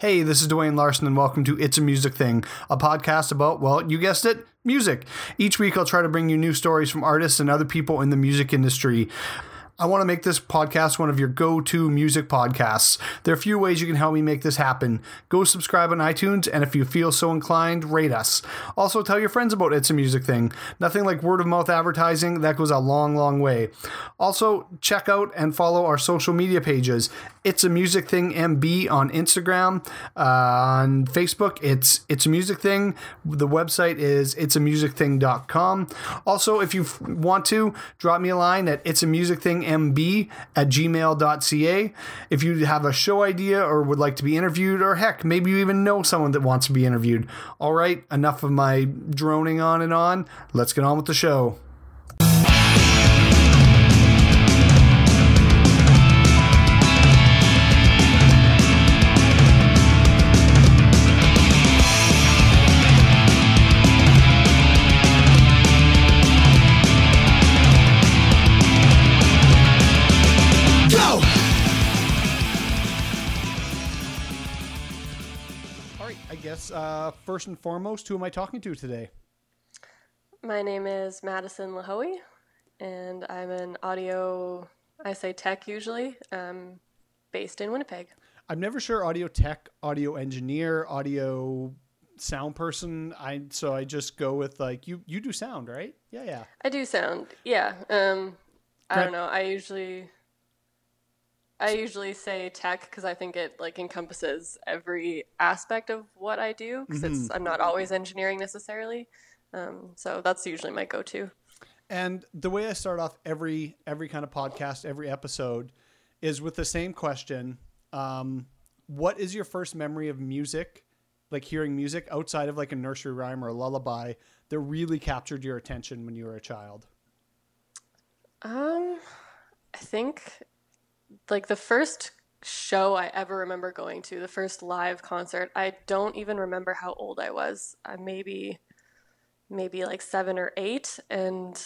Hey, this is Dwayne Larson, and welcome to It's a Music Thing, a podcast about, well, you guessed it, music. Each week, I'll try to bring you new stories from artists and other people in the music industry. I want to make this podcast one of your go to music podcasts. There are a few ways you can help me make this happen. Go subscribe on iTunes, and if you feel so inclined, rate us. Also, tell your friends about It's a Music Thing. Nothing like word of mouth advertising, that goes a long, long way. Also, check out and follow our social media pages. It's a Music Thing MB on Instagram. Uh, on Facebook, it's It's a Music Thing. The website is it'samusicthing.com. Also, if you want to, drop me a line at It's a Music Thing mb at gmail.ca. If you have a show idea or would like to be interviewed, or heck, maybe you even know someone that wants to be interviewed. All right, enough of my droning on and on. Let's get on with the show. First and foremost, who am I talking to today? My name is Madison Lahoe, and I'm an audio, I say tech usually, um, based in Winnipeg. I'm never sure audio tech, audio engineer, audio sound person. I so I just go with like you. You do sound, right? Yeah, yeah. I do sound, yeah. Um, I don't know. I usually, I usually say tech because I think it like encompasses every aspect of what I do because it's I'm not always engineering necessarily. Um, so that's usually my go-to. And the way I start off every every kind of podcast, every episode, is with the same question: um, What is your first memory of music, like hearing music outside of like a nursery rhyme or a lullaby, that really captured your attention when you were a child? Um, I think like the first show I ever remember going to, the first live concert, I don't even remember how old I was. I maybe maybe like 7 or 8 and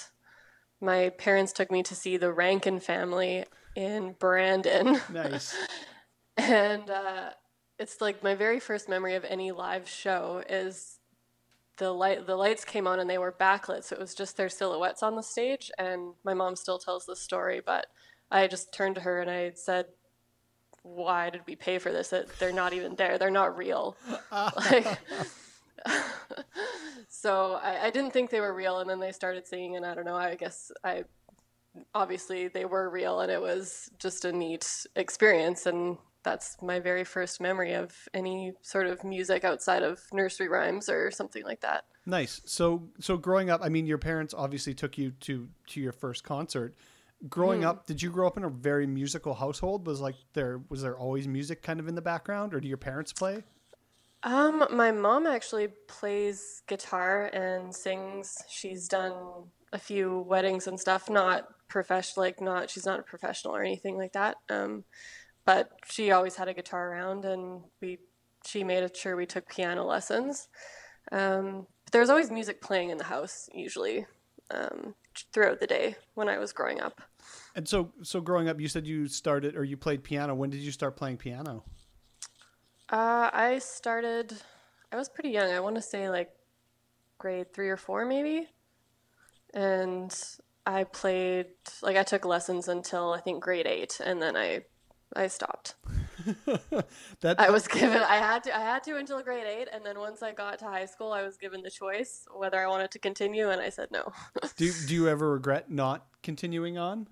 my parents took me to see the Rankin family in Brandon. Nice. and uh, it's like my very first memory of any live show is the light the lights came on and they were backlit so it was just their silhouettes on the stage and my mom still tells this story but i just turned to her and i said why did we pay for this That they're not even there they're not real like, so I, I didn't think they were real and then they started singing and i don't know i guess i obviously they were real and it was just a neat experience and that's my very first memory of any sort of music outside of nursery rhymes or something like that Nice. So so growing up, I mean, your parents obviously took you to to your first concert. Growing up, did you grow up in a very musical household? Was like there was there always music kind of in the background, or do your parents play? um my mom actually plays guitar and sings she's done a few weddings and stuff not professional like not she's not a professional or anything like that um but she always had a guitar around and we she made sure we took piano lessons um but there was always music playing in the house usually um throughout the day when i was growing up And so so growing up, you said you started or you played piano. When did you start playing piano? uh i started i was pretty young i want to say like grade three or four maybe and i played like i took lessons until i think grade eight and then i i stopped that I was given I had to I had to until grade 8 and then once I got to high school I was given the choice whether I wanted to continue and I said no. do do you ever regret not continuing on?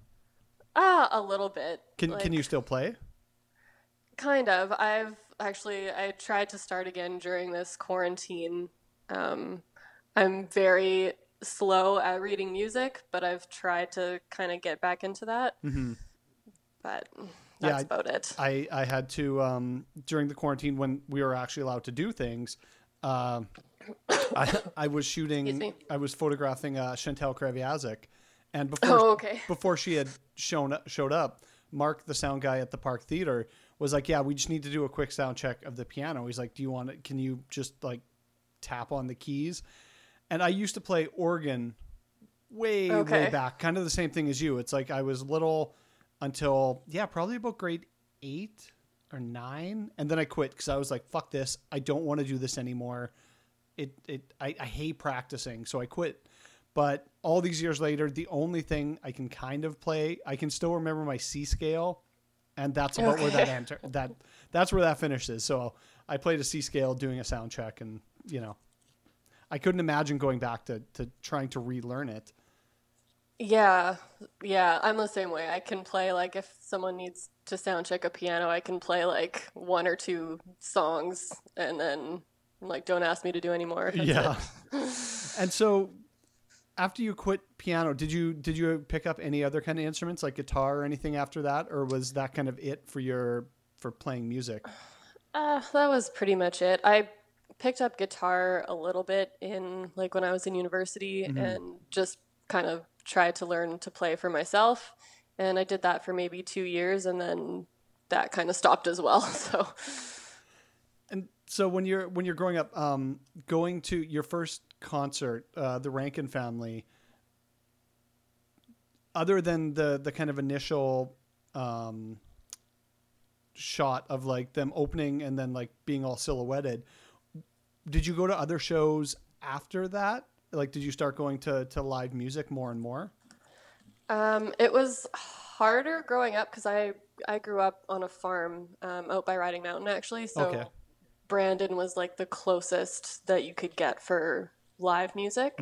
ah, a little bit. Can can you still play? kind of. I've actually I tried to start again during this quarantine. Um, I'm very slow at reading music, but I've tried to kind of get back into that. Mhm. But that's I- about it. I, I had to um, during the quarantine when we were actually allowed to do things. Um I, I was shooting. I was photographing uh, Chantal Kreviazuk, and before Oh, okay. before she had shown showed up, Mark, the sound guy at the Park Theater, was like, "Yeah, we just need to do a quick sound check of the piano." He's like, "Do you want it? Can you just like tap on the keys?" And I used to play organ way way back, kind of the same thing as you. It's like I was little until yeah, probably about grade eight. or nine, and then I quit because I was like, "Fuck this! I don't want to do this anymore." It it I, I hate practicing, so I quit. But all these years later, the only thing I can kind of play, I can still remember my C scale, and that's about where that Okay. enter that that's where that finishes. So I played a C scale doing a sound check, and you know, I couldn't imagine going back to to trying to relearn it. Yeah, yeah, I'm the same way. I can play like if someone needs to sound check a piano, I can play like one or two songs and then like don't ask me to do any more. That's yeah. and so after you quit piano, did you did you pick up any other kind of instruments like guitar or anything after that or was that kind of it for your for playing music? Uh, that was pretty much it. I picked up guitar a little bit in like when I was in university and just kind of tried to learn to play for myself. And I did that for maybe two years and then that kind of stopped as well. So And so when you're when you're growing up um going to your first concert, uh the Rankin family other than the the kind of initial um shot of like them opening and then like being all silhouetted did you go to other shows after that like did you start going to to live music more and more Um, it was harder growing up because I I grew up on a farm um, out by Riding Mountain actually. So Okay. Brandon was like the closest that you could get for live music.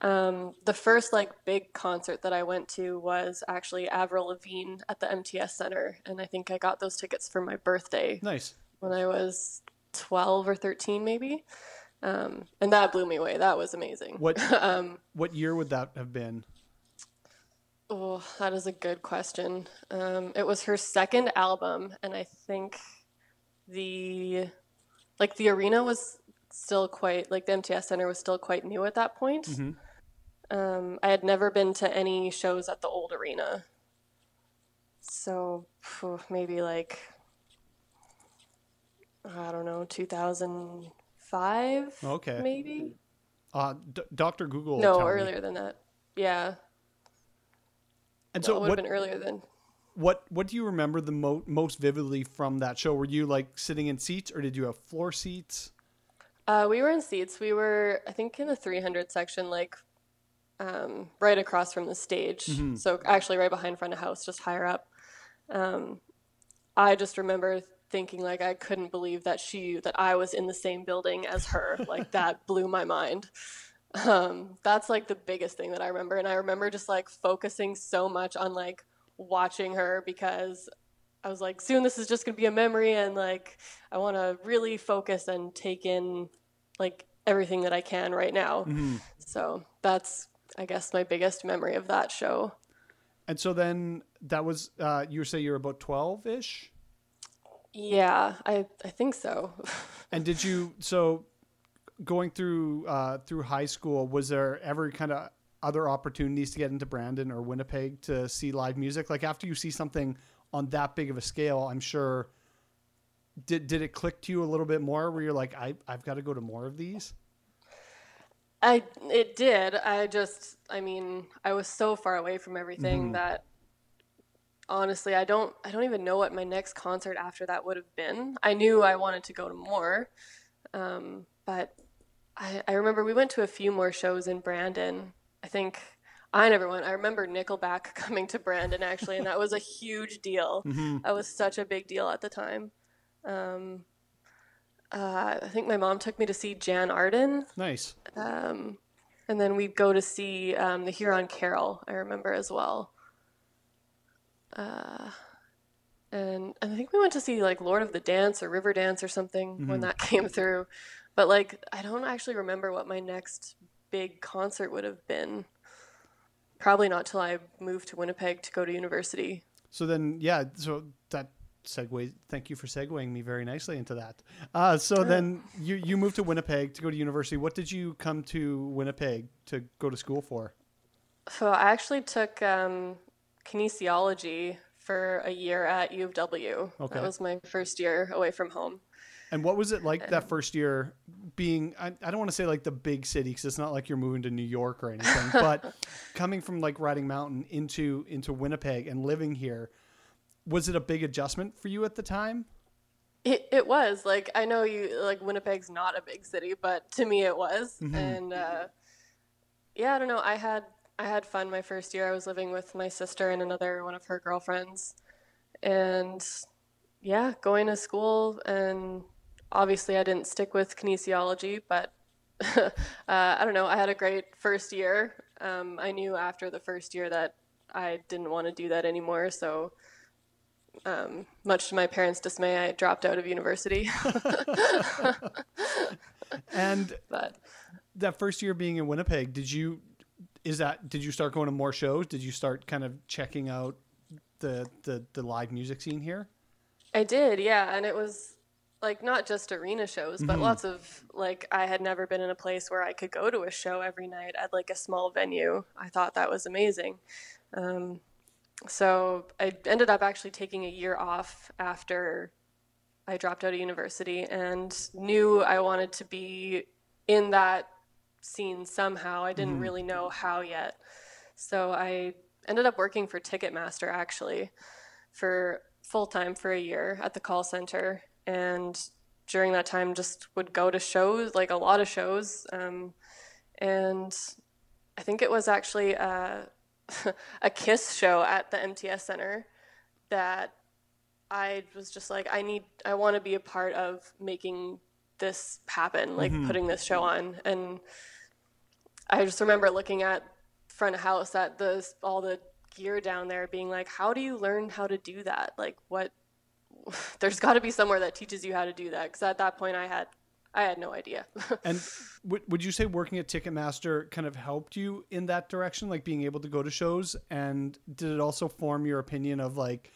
Um, the first like big concert that I went to was actually Avril Lavigne at the MTS Center, and I think I got those tickets for my birthday nice when I was twelve or thirteen maybe. Um, and that blew me away. That was amazing. what um, what year would that have been Oh, that is a good question. Um, it was her second album, and I think the like the arena was still quite like the MTS Center was still quite new at that point. Mhm. Um, I had never been to any shows at the old arena, so maybe like I don't know, two thousand five, okay maybe. uh D- dr google No, tell me. earlier than that. Yeah, and so so it would what have been earlier than What What do you remember the mo- most vividly from that show? Were you like sitting in seats, or did you have floor seats? Uh, we were in seats. We were, I think, in the 300 section, like um, right across from the stage. So actually, right behind front of house, just higher up. Um, I just remember thinking like I couldn't believe that she that I was in the same building as her. like that blew my mind. Um, that's like the biggest thing that I remember, and I remember just like focusing so much on like watching her because I was like, soon this is just gonna be a memory, and like I want to really focus and take in like everything that I can right now. So that's, I guess, my biggest memory of that show. And so then that was uh, you say you're about twelve ish. Yeah, I I think so. And did you so going through uh, through high school? Was there ever kind of other opportunities to get into Brandon or Winnipeg to see live music? Like after you see something on that big of a scale, I'm sure. Did, did it click to you a little bit more where you're like I I've got to go to more of these? I it did. I just I mean, I was so far away from everything that honestly, I don't I don't even know what my next concert after that would have been. I knew I wanted to go to more. Um, but I I remember we went to a few more shows in Brandon. I think I never went. I remember Nickelback coming to Brandon actually, and that was a huge deal. That was such a big deal at the time. Um, uh, I think my mom took me to see Jann Arden. Nice. Um, and then we'd go to see um, the Huron Carol, I remember as well. Uh, and, and I think we went to see like Lord of the Dance or River Dance or something when that came through. But like, I don't actually remember what my next big concert would have been. Probably not till I moved to Winnipeg to go to university. So then, yeah. So that segue. Thank you for segueing me very nicely into that. Uh, so then you you moved to Winnipeg to go to university. What did you come to Winnipeg to go to school for? So I actually took um, kinesiology for a year at U of W. Okay. That was my first year away from home. And what was it like that first year being? I, I don't want to say like the big city because it's not like you're moving to New York or anything, but coming from like Riding Mountain into into Winnipeg and living here, was it a big adjustment for you at the time? It, it was like I know you like Winnipeg's not a big city, but to me it was, Mm-hmm. and uh, yeah, I don't know. I had I had fun my first year. I was living with my sister and another one of her girlfriends, and yeah, going to school. And obviously, I didn't stick with kinesiology, but uh, I don't know. I had a great first year. Um, I knew after the first year that I didn't want to do that anymore, so um, much to my parents' dismay, I dropped out of university. And but that first year being in Winnipeg, did you is that did you start going to more shows? Did you start kind of checking out the the, the live music scene here? I did, yeah, and it was like not just arena shows, but lots of like I had never been in a place where I could go to a show every night at like a small venue. I thought that was amazing. Um, so I ended up actually taking a year off after I dropped out of university and knew I wanted to be in that scene somehow. I didn't really know how yet. So I ended up working for Ticketmaster actually for full time for a year at the call center. And during that time, just would go to shows, like a lot of shows. Um, and I think it was actually a, a Kiss show at the MTS Center that I was just like, I need, I want to be a part of making this happen, like mm-hmm. putting this show on. And I just remember looking at front of house at the all the gear down there, being like, how do you learn how to do that? Like, what? There's got to be somewhere that teaches you how to do that. Because at that point, I had, I had no idea. And would would you say working at Ticketmaster kind of helped you in that direction, like being able to go to shows? And did it also form your opinion of like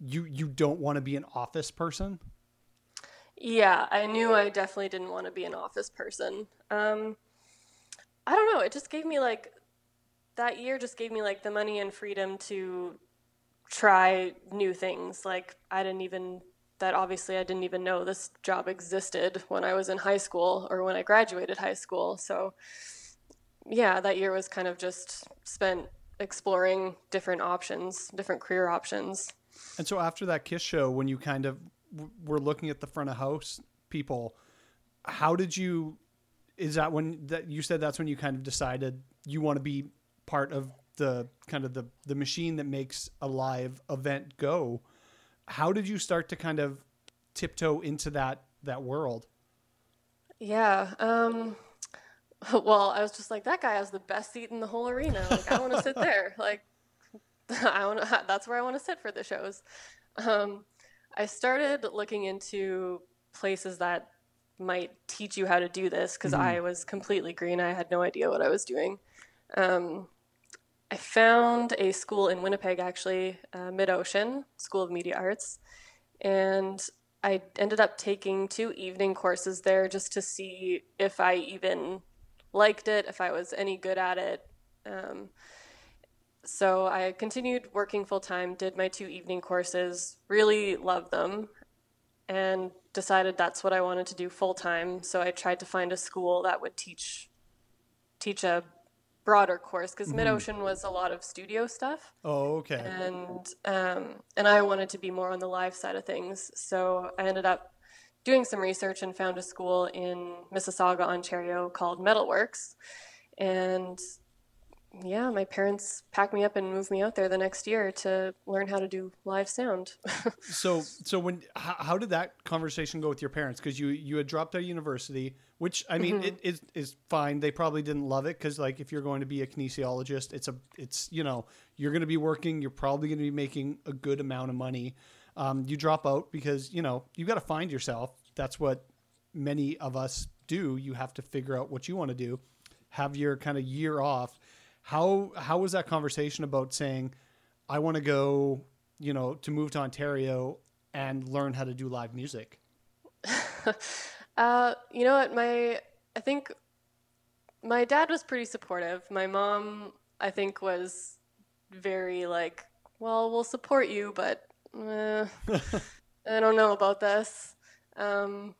you you don't want to be an office person? Yeah, I knew I definitely didn't want to be an office person. Um, I don't know. It just gave me like that year just gave me like the money and freedom to try new things. Like I didn't even that obviously I didn't even know this job existed when I was in high school or when I graduated high school. So yeah, that year was kind of just spent exploring different options, different career options. And so after that Kiss show, when you kind of were looking at the front of house people, how did you? Is that when that you said that's when you kind of decided you want to be part of the kind of the the machine that makes a live event go? How did you start to kind of tiptoe into that that world? Yeah. Um, well, I was just like, that guy has the best seat in the whole arena. Like, I want to sit there. Like, I want. That's where I want to sit for the shows. Um, I started looking into places that might teach you how to do this because I was completely green. I had no idea what I was doing. Um, I found a school in Winnipeg, actually, uh, Mid Ocean School of Media Arts, and I ended up taking two evening courses there just to see if I even liked it, if I was any good at it. Um, so I continued working full time, did my two evening courses, really loved them, and decided that's what I wanted to do full time. So I tried to find a school that would teach teach a broader course because Mid Ocean was a lot of studio stuff Oh, okay. and um, and I wanted to be more on the live side of things. So I ended up doing some research and found a school in Mississauga, Ontario called Metalworks, and yeah, my parents packed me up and moved me out there the next year to learn how to do live sound. So, so when how, how did that conversation go with your parents? Because you you had dropped out of university, which I mean it is is fine. They probably didn't love it because like if you're going to be a kinesiologist, it's a it's you know you're going to be working. You're probably going to be making a good amount of money. Um, you drop out because you know you got to find yourself. That's what many of us do. You have to figure out what you want to do. Have your kind of year off. How how was that conversation about saying, I want to go, you know, to move to Ontario and learn how to do live music? Uh, you know what? My I think my dad was pretty supportive. My mom, I think, was very like, "Well, we'll support you, but eh, I don't know about this." Um,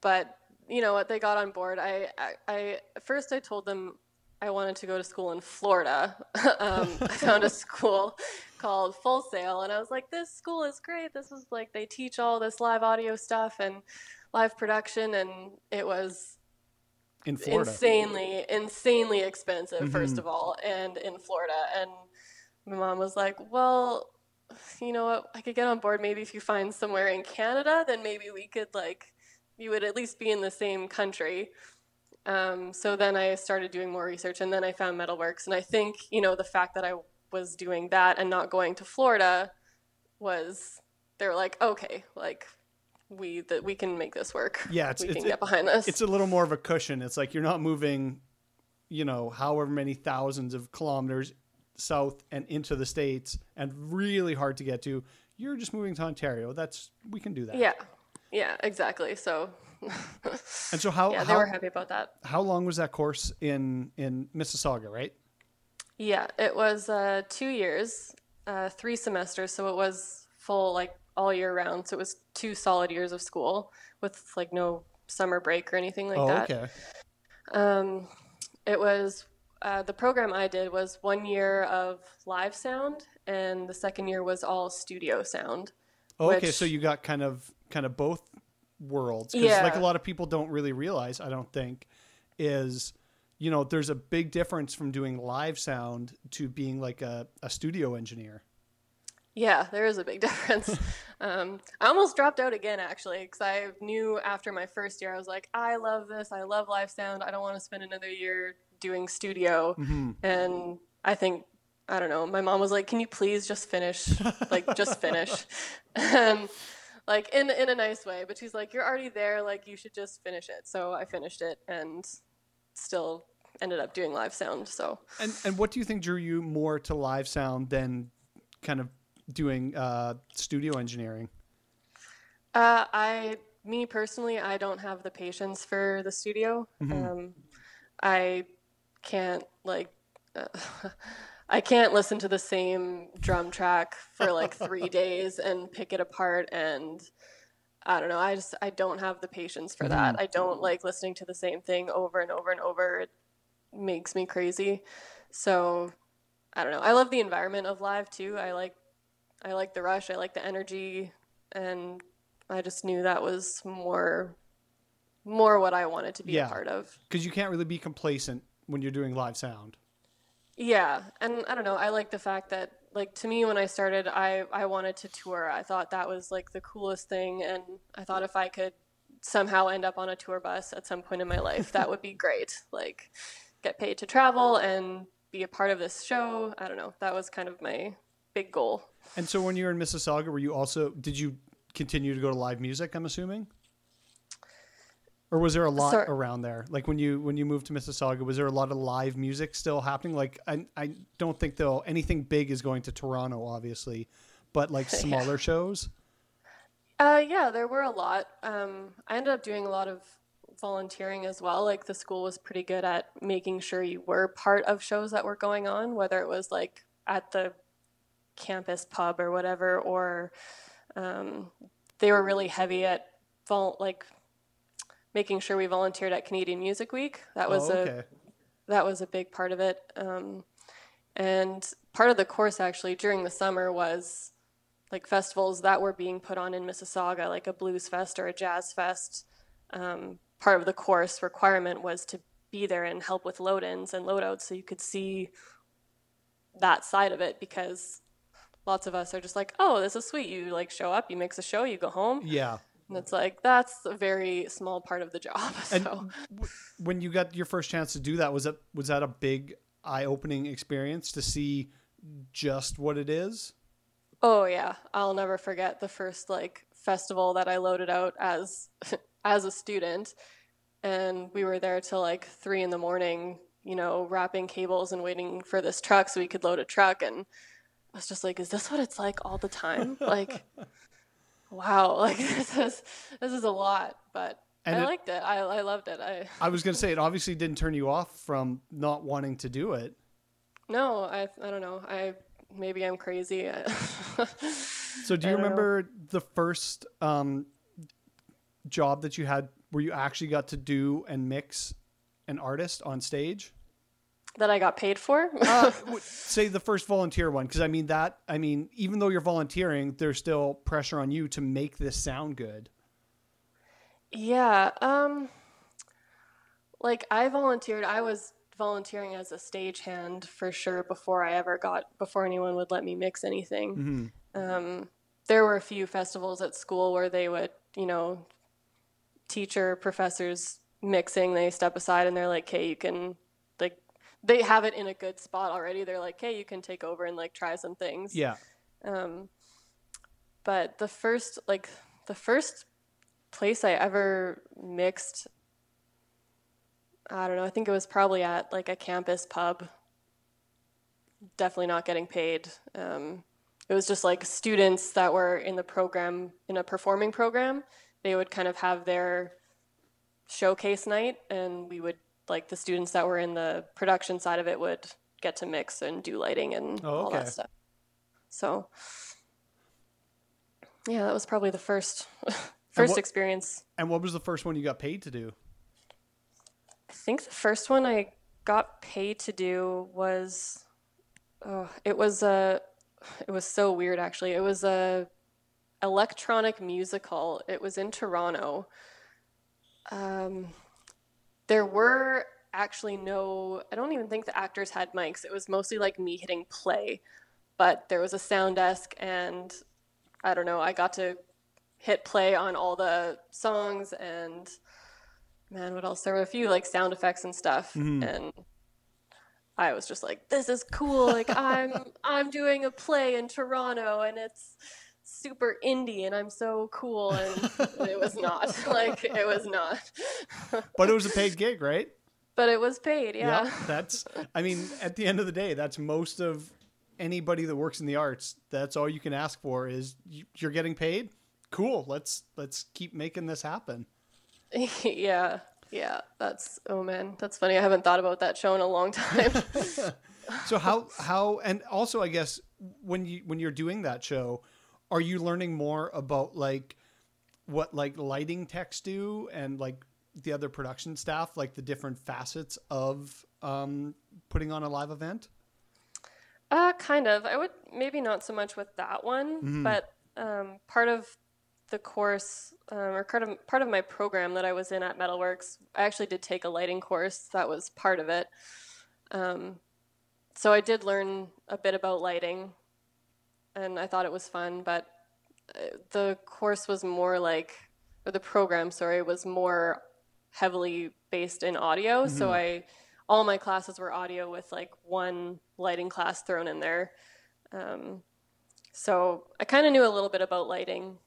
but you know what? They got on board. I, I, I first I told them I wanted to go to school in Florida. um, I found a school called Full Sail, and I was like, this school is great. This is like they teach all this live audio stuff and live production, and it was in Florida. insanely, insanely expensive. First of all, and in Florida, and my mom was like, well. You know what? I could get on board maybe if you find somewhere in Canada, then maybe we could like you would at least be in the same country. Um, so then I started doing more research, and then I found Metalworks. And I think you know the fact that I was doing that and not going to Florida was they're like, okay, like we that we can make this work. Yeah, it's- we it's- can get behind this. it's a little more of a cushion. It's like you're not moving, you know, however many thousands of kilometers south and into the states and really hard to get to. You're just moving to Ontario. That's we can do that. yeah, yeah, exactly. So And so how yeah, they how, were happy about that. how long was that course in in Mississauga, right? Yeah, it was uh, two years, uh, three semesters, so it was full like all year round. So it was two solid years of school with like no summer break or anything like oh, that. okay. Um, it was uh, the program I did was one year of live sound, and the second year was all studio sound. Oh, okay, so you got kind of kind of both worlds. 'Cause Yeah. like a lot of people don't really realize, I don't think, is you know, there's a big difference from doing live sound to being like a, a studio engineer. Yeah, there is a big difference. um, I almost dropped out again actually because I knew after my first year I was like, I love this. I love live sound. I don't want to spend another year doing studio. And I think I don't know. My mom was like, "Can you please just finish? Like, just finish." and like in in a nice way, but she's like, "You're already there. Like, you should just finish it." So I finished it and still ended up doing live sound. So And and what do you think drew you more to live sound than kind of doing uh, studio engineering? Uh, I, me personally, I don't have the patience for the studio. Um, I can't like, uh, I can't listen to the same drum track for like three days and pick it apart and. I don't know. I just I don't have the patience for that. Mm-hmm. I don't like listening to the same thing over and over and over. It makes me crazy. So I don't know. I love the environment of live too. I like I like the rush. I like the energy, and I just knew that was more more what I wanted to be Yeah. a part of. Because you can't really be complacent when you're doing live sound. Yeah, and I don't know. I like the fact that like to me when I started, I I wanted to tour. I thought that was like the coolest thing, and I thought if I could somehow end up on a tour bus at some point in my life, that would be great. Like get paid to travel and be a part of this show. I don't know. That was kind of my big goal. And so when you were in Mississauga, were you also did you continue to go to live music? I'm assuming, or was there a lot Sorry. around there? Like when you when you moved to Mississauga, was there a lot of live music still happening? Like I I don't think though anything big is going to Toronto, obviously, but like smaller shows. Uh, yeah, there were a lot. Um, I ended up doing a lot of volunteering as well. Like the school was pretty good at making sure you were part of shows that were going on, whether it was like at the campus pub or whatever, or um, they were really heavy at vol- like making sure we volunteered at Canadian Music Week. That was oh, a that was a big part of it. Um, and part of the course actually during the summer was like festivals that were being put on in Mississauga, like a blues fest or a jazz fest. Um, part of the course requirement was to be there and help with load ins and load outs so you could see that side of it because lots of us are just like, oh, this is sweet. You like show up, you mix a show, you go home. Yeah. And it's like, that's a very small part of the job. And So. w- when you got your first chance to do that, was that was that a big eye opening experience to see just what it is? Oh yeah, I'll never forget the first like festival that I loaded out as as a student, and we were there till like three in the morning, you know, wrapping cables and waiting for this truck so we could load a truck, and I was just like, is this what it's like all the time? like, wow, like this is this is a lot, but And I it- liked it. I I loved it. I I was going to say it obviously didn't turn you off from not wanting to do it. no, I I don't know. I maybe I'm crazy. So do you don't know. remember the first um, job that you had where you actually got to do and mix an artist on stage? That I got paid for. Uh, say the first volunteer one, because I mean that. I mean, even though you're volunteering, there's still pressure on you to make this sound good. yeah. Um. Like I volunteered. I was volunteering as a stagehand for sure before I ever got before anyone would let me mix anything. Um, there were a few festivals at school where they would, you know, teacher professors mixing. They step aside and they're like, "Okay, you can." They have it in a good spot already. They're like, hey, you can take over and like try some things." Yeah. Um, but the first, like, the first place I ever mixed, I don't know, I think it was probably at like a campus pub. Definitely not getting paid. Um, it was just like students that were in the program, in a performing program, they would kind of have their showcase night, and we would, like, the students that were in the production side of it would get to mix and do lighting and Oh, all that stuff. So, yeah, that was probably the first first what- experience. And what was the first one you got paid to do? I think the first one I got paid to do was, oh, it was a, it was so weird actually. It was a electronic musical. It was in Toronto. Um, there were actually no. I don't even think the actors had mics. It was mostly like me hitting play, but there was a sound desk, and I don't know. I got to hit play on all the songs and man, what else? There were a few like sound effects and stuff, mm-hmm. and I was just like, "This is cool! Like I'm I'm doing a play in Toronto, and it's super indie, and I'm so cool." And it was not like it was not, But it was a paid gig, right? but it was paid. Yeah, That's. I mean, at the end of the day, that's most of anybody that works in the arts. That's all you can ask for is you- you're getting paid. Cool. Let's let's keep making this happen. yeah, yeah. That's oh man, that's funny. I haven't thought about that show in a long time. So how how and also I guess when you when you're doing that show, are you learning more about like what like lighting techs do and like the other production staff, like the different facets of um, putting on a live event? Uh, kind of. I would maybe not so much with that one, but um, part of the course um, or part of part of my program that I was in at Metalworks, I actually did take a lighting course. That was part of it. Um, so I did learn a bit about lighting, and I thought it was fun. But uh, the course was more like, or the program, sorry, was more heavily based in audio. So I, all my classes were audio with like one lighting class thrown in there. Um, so I kind of knew a little bit about lighting,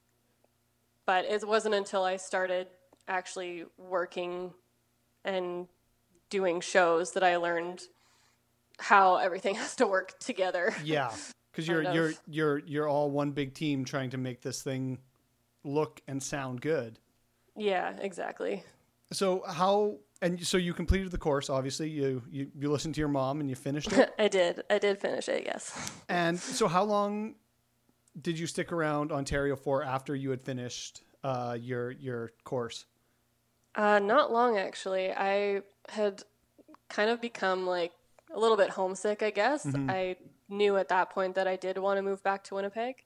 but it wasn't until I started actually working and doing shows that I learned how everything has to work together. Yeah, because you're Kind you're you're you're all one big team trying to make this thing look and sound good. Yeah, exactly. So how and so you completed the course. Obviously, you you you listened to your mom and you finished it. I did. I did finish it, yes. and so how long did you stick around Ontario for after you had finished uh, your your course? Uh, not long, actually. I had kind of become like a little bit homesick, I guess. I knew at that point that I did want to move back to Winnipeg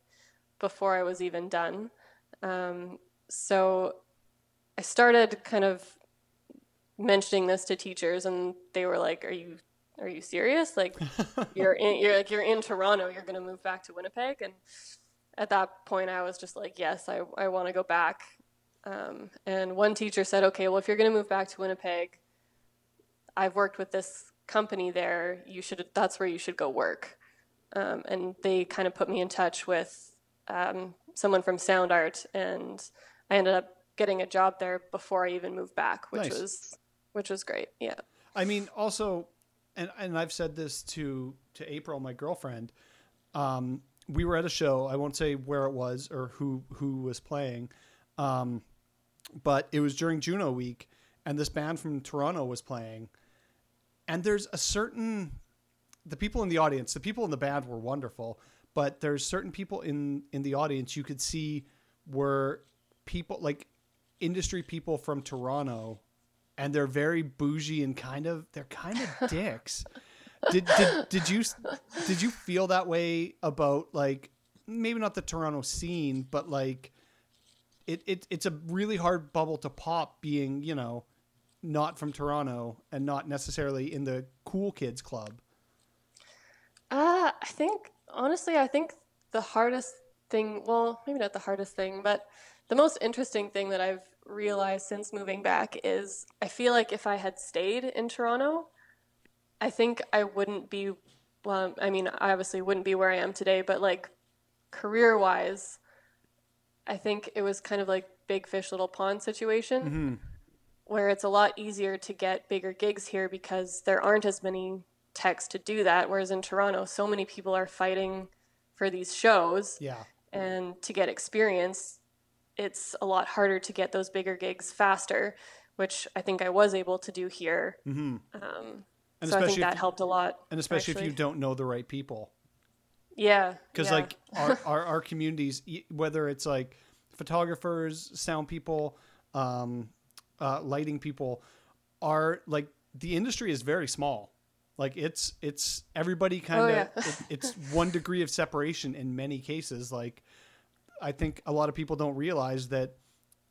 before I was even done. Um, so I started kind of mentioning this to teachers, and they were like, "Are you are you serious? Like you're in, you're like you're in Toronto, you're going to move back to Winnipeg?" And at that point, I was just like, "Yes, I I want to go back." Um, and one teacher said, "Okay, well, if you're going to move back to Winnipeg, I've worked with this company there. You should that's where you should go work." Um, and they kind of put me in touch with um, someone from Sound Art, and I ended up getting a job there before I even moved back, which Nice. was which was great. Yeah. I mean, also, and and I've said this to to April, my girlfriend. Um, we were at a show. I won't say where it was or who who was playing, um, but it was during Juno week, and this band from Toronto was playing. And there's a certain the people in the audience, the people in the band were wonderful, but there's certain people in in the audience you could see were people like industry people from Toronto and they're very bougie and kind of they're kind of dicks. did, did did you did you feel that way about like maybe not the Toronto scene, but like it, it it's a really hard bubble to pop being, you know, not from Toronto and not necessarily in the cool kids club. Uh, I think honestly, I think the hardest thing, well, maybe not the hardest thing, but the most interesting thing that I've realized since moving back is I feel like if I had stayed in Toronto, I think I wouldn't be well, I mean, I obviously wouldn't be where I am today, but like career-wise, I think it was kind of like big fish little pond situation where it's a lot easier to get bigger gigs here because there aren't as many techs to do that whereas in Toronto so many people are fighting for these shows Yeah. and to get experience it's a lot harder to get those bigger gigs faster which I think I was able to do here um, And so I think that helped a lot and especially if you don't know the right people. yeah because yeah. like our, our our communities whether it's like photographers sound people um uh lighting people are like the industry is very small like it's it's everybody kind of Oh, yeah. it, it's one degree of separation in many cases like i think a lot of people don't realize that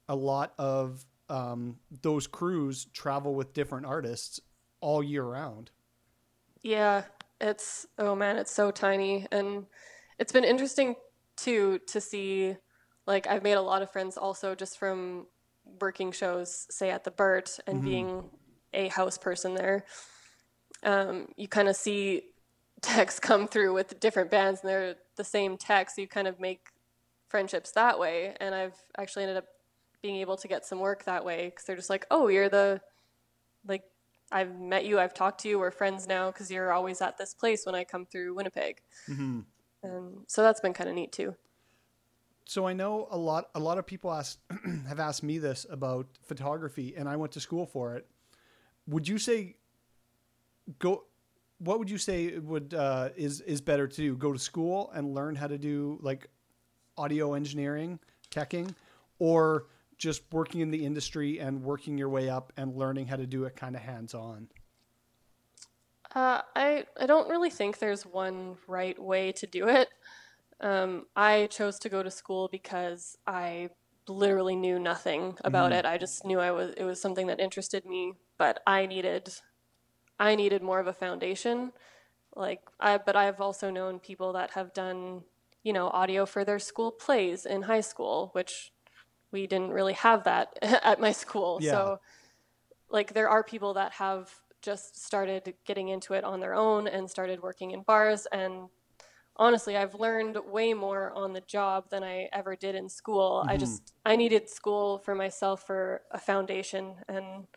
a lot of um those crews travel with different artists all year round Yeah, it's oh man, it's so tiny and it's been interesting too to see like I've made a lot of friends also just from working shows, say at the Burt and being a house person there. Um, you kind of see texts come through with different bands and they're the same techs. You kind of make friendships that way. And I've actually ended up being able to get some work that way because they're just like, oh, you're the like I've met you, I've talked to you, we're friends now because you're always at this place when I come through Winnipeg. And so that's been kind of neat too. So I know a lot a lot of people ask have asked me this about photography and I went to school for it. Would you say go what would you say would uh, is is better to do? Go to school and learn how to do like audio engineering, teching, or just working in the industry and working your way up and learning how to do it kind of hands on? Uh, I I don't really think there's one right way to do it. Um, I chose to go to school because I literally knew nothing about it. I just knew I was it was something that interested me, but I needed I needed more of a foundation. Like I but I've also known people that have done, you know, audio for their school plays in high school, which we didn't really have that at my school. Yeah. So like there are people that have just started getting into it on their own and started working in bars and honestly i've learned way more on the job than i ever did in school i mm-hmm. just i needed school for myself for a foundation and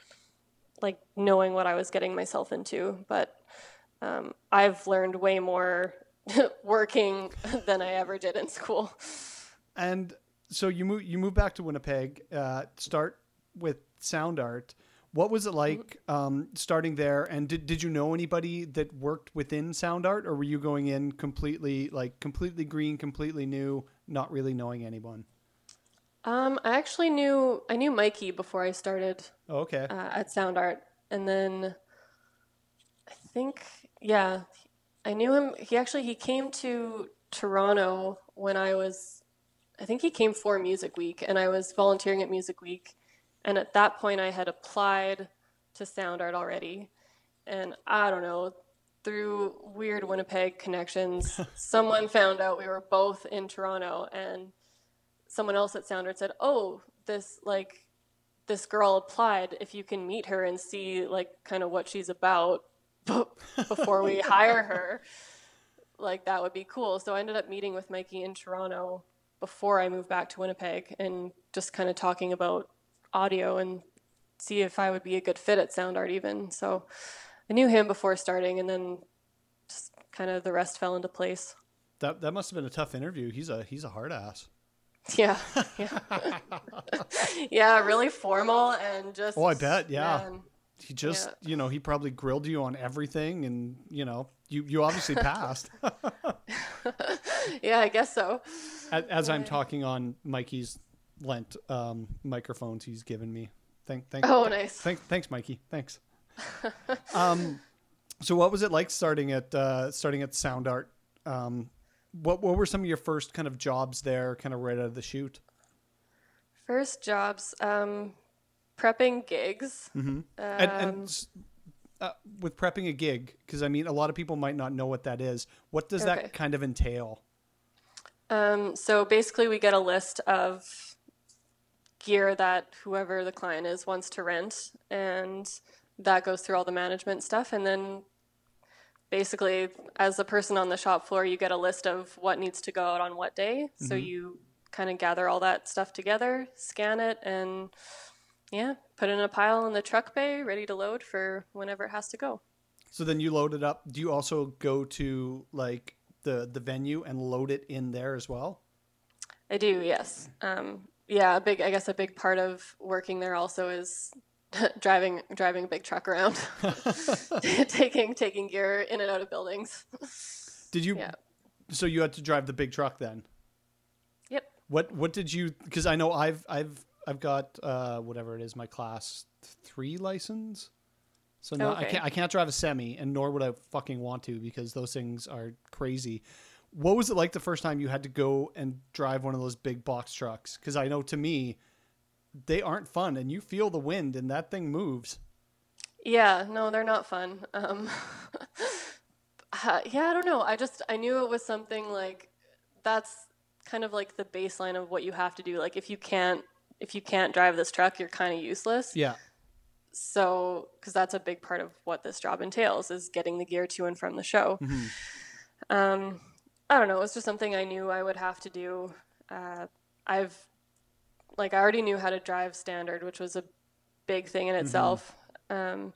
like knowing what i was getting myself into but um, i've learned way more working than i ever did in school And so you move you move back to Winnipeg. Uh, start with sound art. What was it like um, starting there? And did, did you know anybody that worked within sound art, or were you going in completely like completely green, completely new, not really knowing anyone? Um, i actually knew i knew mikey before i started Oh, okay. uh, at Sound Art, and then I think yeah, I knew him. He actually he came to Toronto when I was, I think he came for Music Week, and I was volunteering at Music Week, and at that point I had applied to Sound Art already, and I don't know. Through weird Winnipeg connections, someone found out we were both in Toronto, and someone else at Sound Art said, "Oh, this like this girl applied if you can meet her and see like kind of what she's about before we hire her like that would be cool so i ended up meeting with mikey in toronto before i moved back to winnipeg and just kind of talking about audio and see if i would be a good fit at sound art even so i knew him before starting and then just kind of the rest fell into place That that must have been a tough interview. He's a he's a hard ass. yeah yeah yeah really formal and just Oh, I bet, yeah. man, He just Yeah. you know he probably grilled you on everything, and you know you you obviously passed. yeah i guess so as, as I'm talking on Mikey's lent um, microphones he's given me. Thank, thank, Oh, nice. Thank, thanks, Mikey. Thanks. um, So what was it like starting at uh, starting at Sound Art? Um, what what were some of your first kind of jobs there, kind of right out of the chute? First jobs, um, prepping gigs. Mm-hmm. and, and uh, with prepping a gig, because I mean, a lot of people might not know what that is. What does Okay. that kind of entail? Um, so basically, we get a list of gear that whoever the client is wants to rent, and that goes through all the management stuff. And then basically, as a person on the shop floor, you get a list of what needs to go out on what day. So you kind of gather all that stuff together, scan it, and yeah, put it in a pile in the truck bay, ready to load for whenever it has to go. So then you load it up. Do you also go to like the the venue and load it in there as well? I do, yes. Um, yeah, a big. I guess a big part of working there also is driving driving a big truck around, taking taking gear in and out of buildings. Did you? Yeah. So you had to drive the big truck then. Yep. What what did you? Because I know I've I've I've got uh, whatever it is my class three license. So no, I can't I can't drive a semi, and nor would I fucking want to because those things are crazy. What was it like the first time you had to go and drive one of those big box trucks? Because I know to me, they aren't fun, and you feel the wind, and that thing moves. Yeah, no, they're not fun. Um, uh, yeah, I don't know. I just I knew it was something like that's kind of like the baseline of what you have to do. Like if you can't if you can't drive this truck, you're kind of useless. Yeah. so because that's a big part of what this job entails is getting the gear to and from the show um, i don't know it was just something i knew i would have to do uh, i've like i already knew how to drive standard which was a big thing in itself. Um,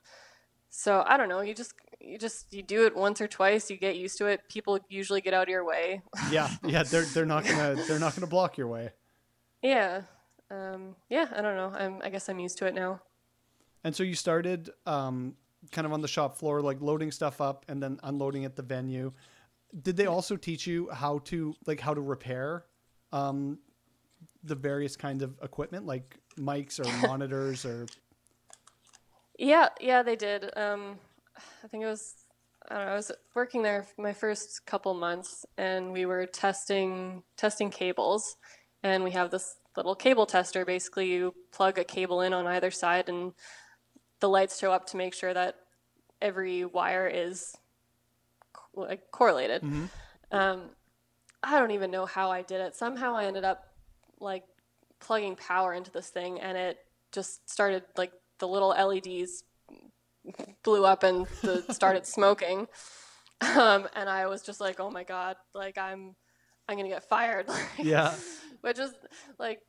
so i don't know you just you just you do it once or twice you get used to it. People usually get out of your way. Yeah, yeah, they're they're not gonna they're not gonna block your way. yeah um, yeah i don't know I'm, i guess i'm used to it now. And so you started um, kind of on the shop floor, like loading stuff up and then unloading at the venue. Did they also teach you how to like how to repair um, the various kinds of equipment, like mics or monitors or? Yeah, yeah, they did. Um, I think it was, I don't know, I was working there my first couple months, and we were testing testing cables, and we have this little cable tester. Basically, you plug a cable in on either side, and the lights show up to make sure that every wire is co- like correlated. Um, I don't even know how I did it. Somehow I ended up like plugging power into this thing, and it just started like the little LEDs blew up and the, started smoking. Um, and I was just like, oh my god, like I'm, I'm gonna get fired. Like, Yeah. which is like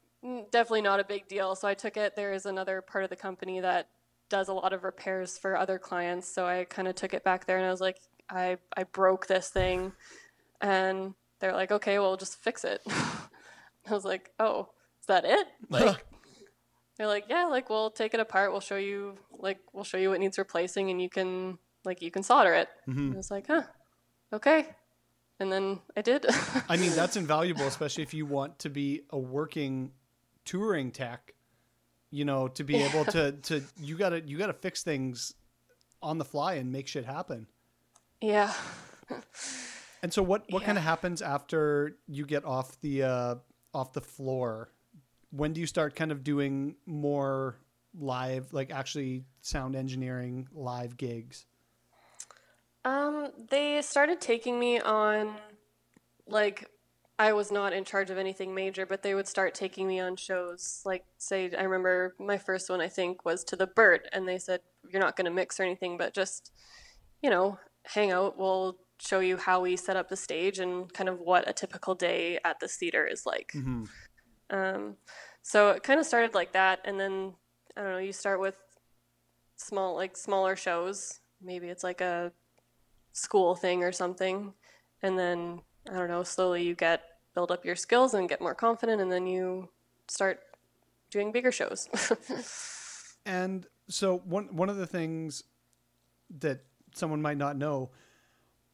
definitely not a big deal. So I took it. There is another part of the company that does a lot of repairs for other clients. So I kind of took it back there and I was like, I, I broke this thing. And they're like, okay, well, just fix it. I was like, oh, is that it? Like, they're like, yeah, like we'll take it apart. We'll show you, like, we'll show you what needs replacing and you can, like, you can solder it. I was like, huh, okay. And then I did. I mean, that's invaluable, especially if you want to be a working touring tech. You know, to be able to to you gotta you gotta fix things on the fly and make shit happen. yeah. And so, what what kind of happens after you get off the uh, off the floor? When do you start kind of doing more live, like actually sound engineering live gigs? Um, they started taking me on, like, I was not in charge of anything major, but they would start taking me on shows. Like, say, I remember my first one, I think, was to the Burt, and they said, You're not going to mix or anything, but just, you know, hang out. We'll show you how we set up the stage and kind of what a typical day at this theater is like. Mm-hmm. Um, so it kind of started like that, and then I don't know. You start with small, like smaller shows. Maybe it's like a school thing or something, and then I don't know. Slowly you get build up your skills and get more confident, and then you start doing bigger shows. And so one one of the things that someone might not know,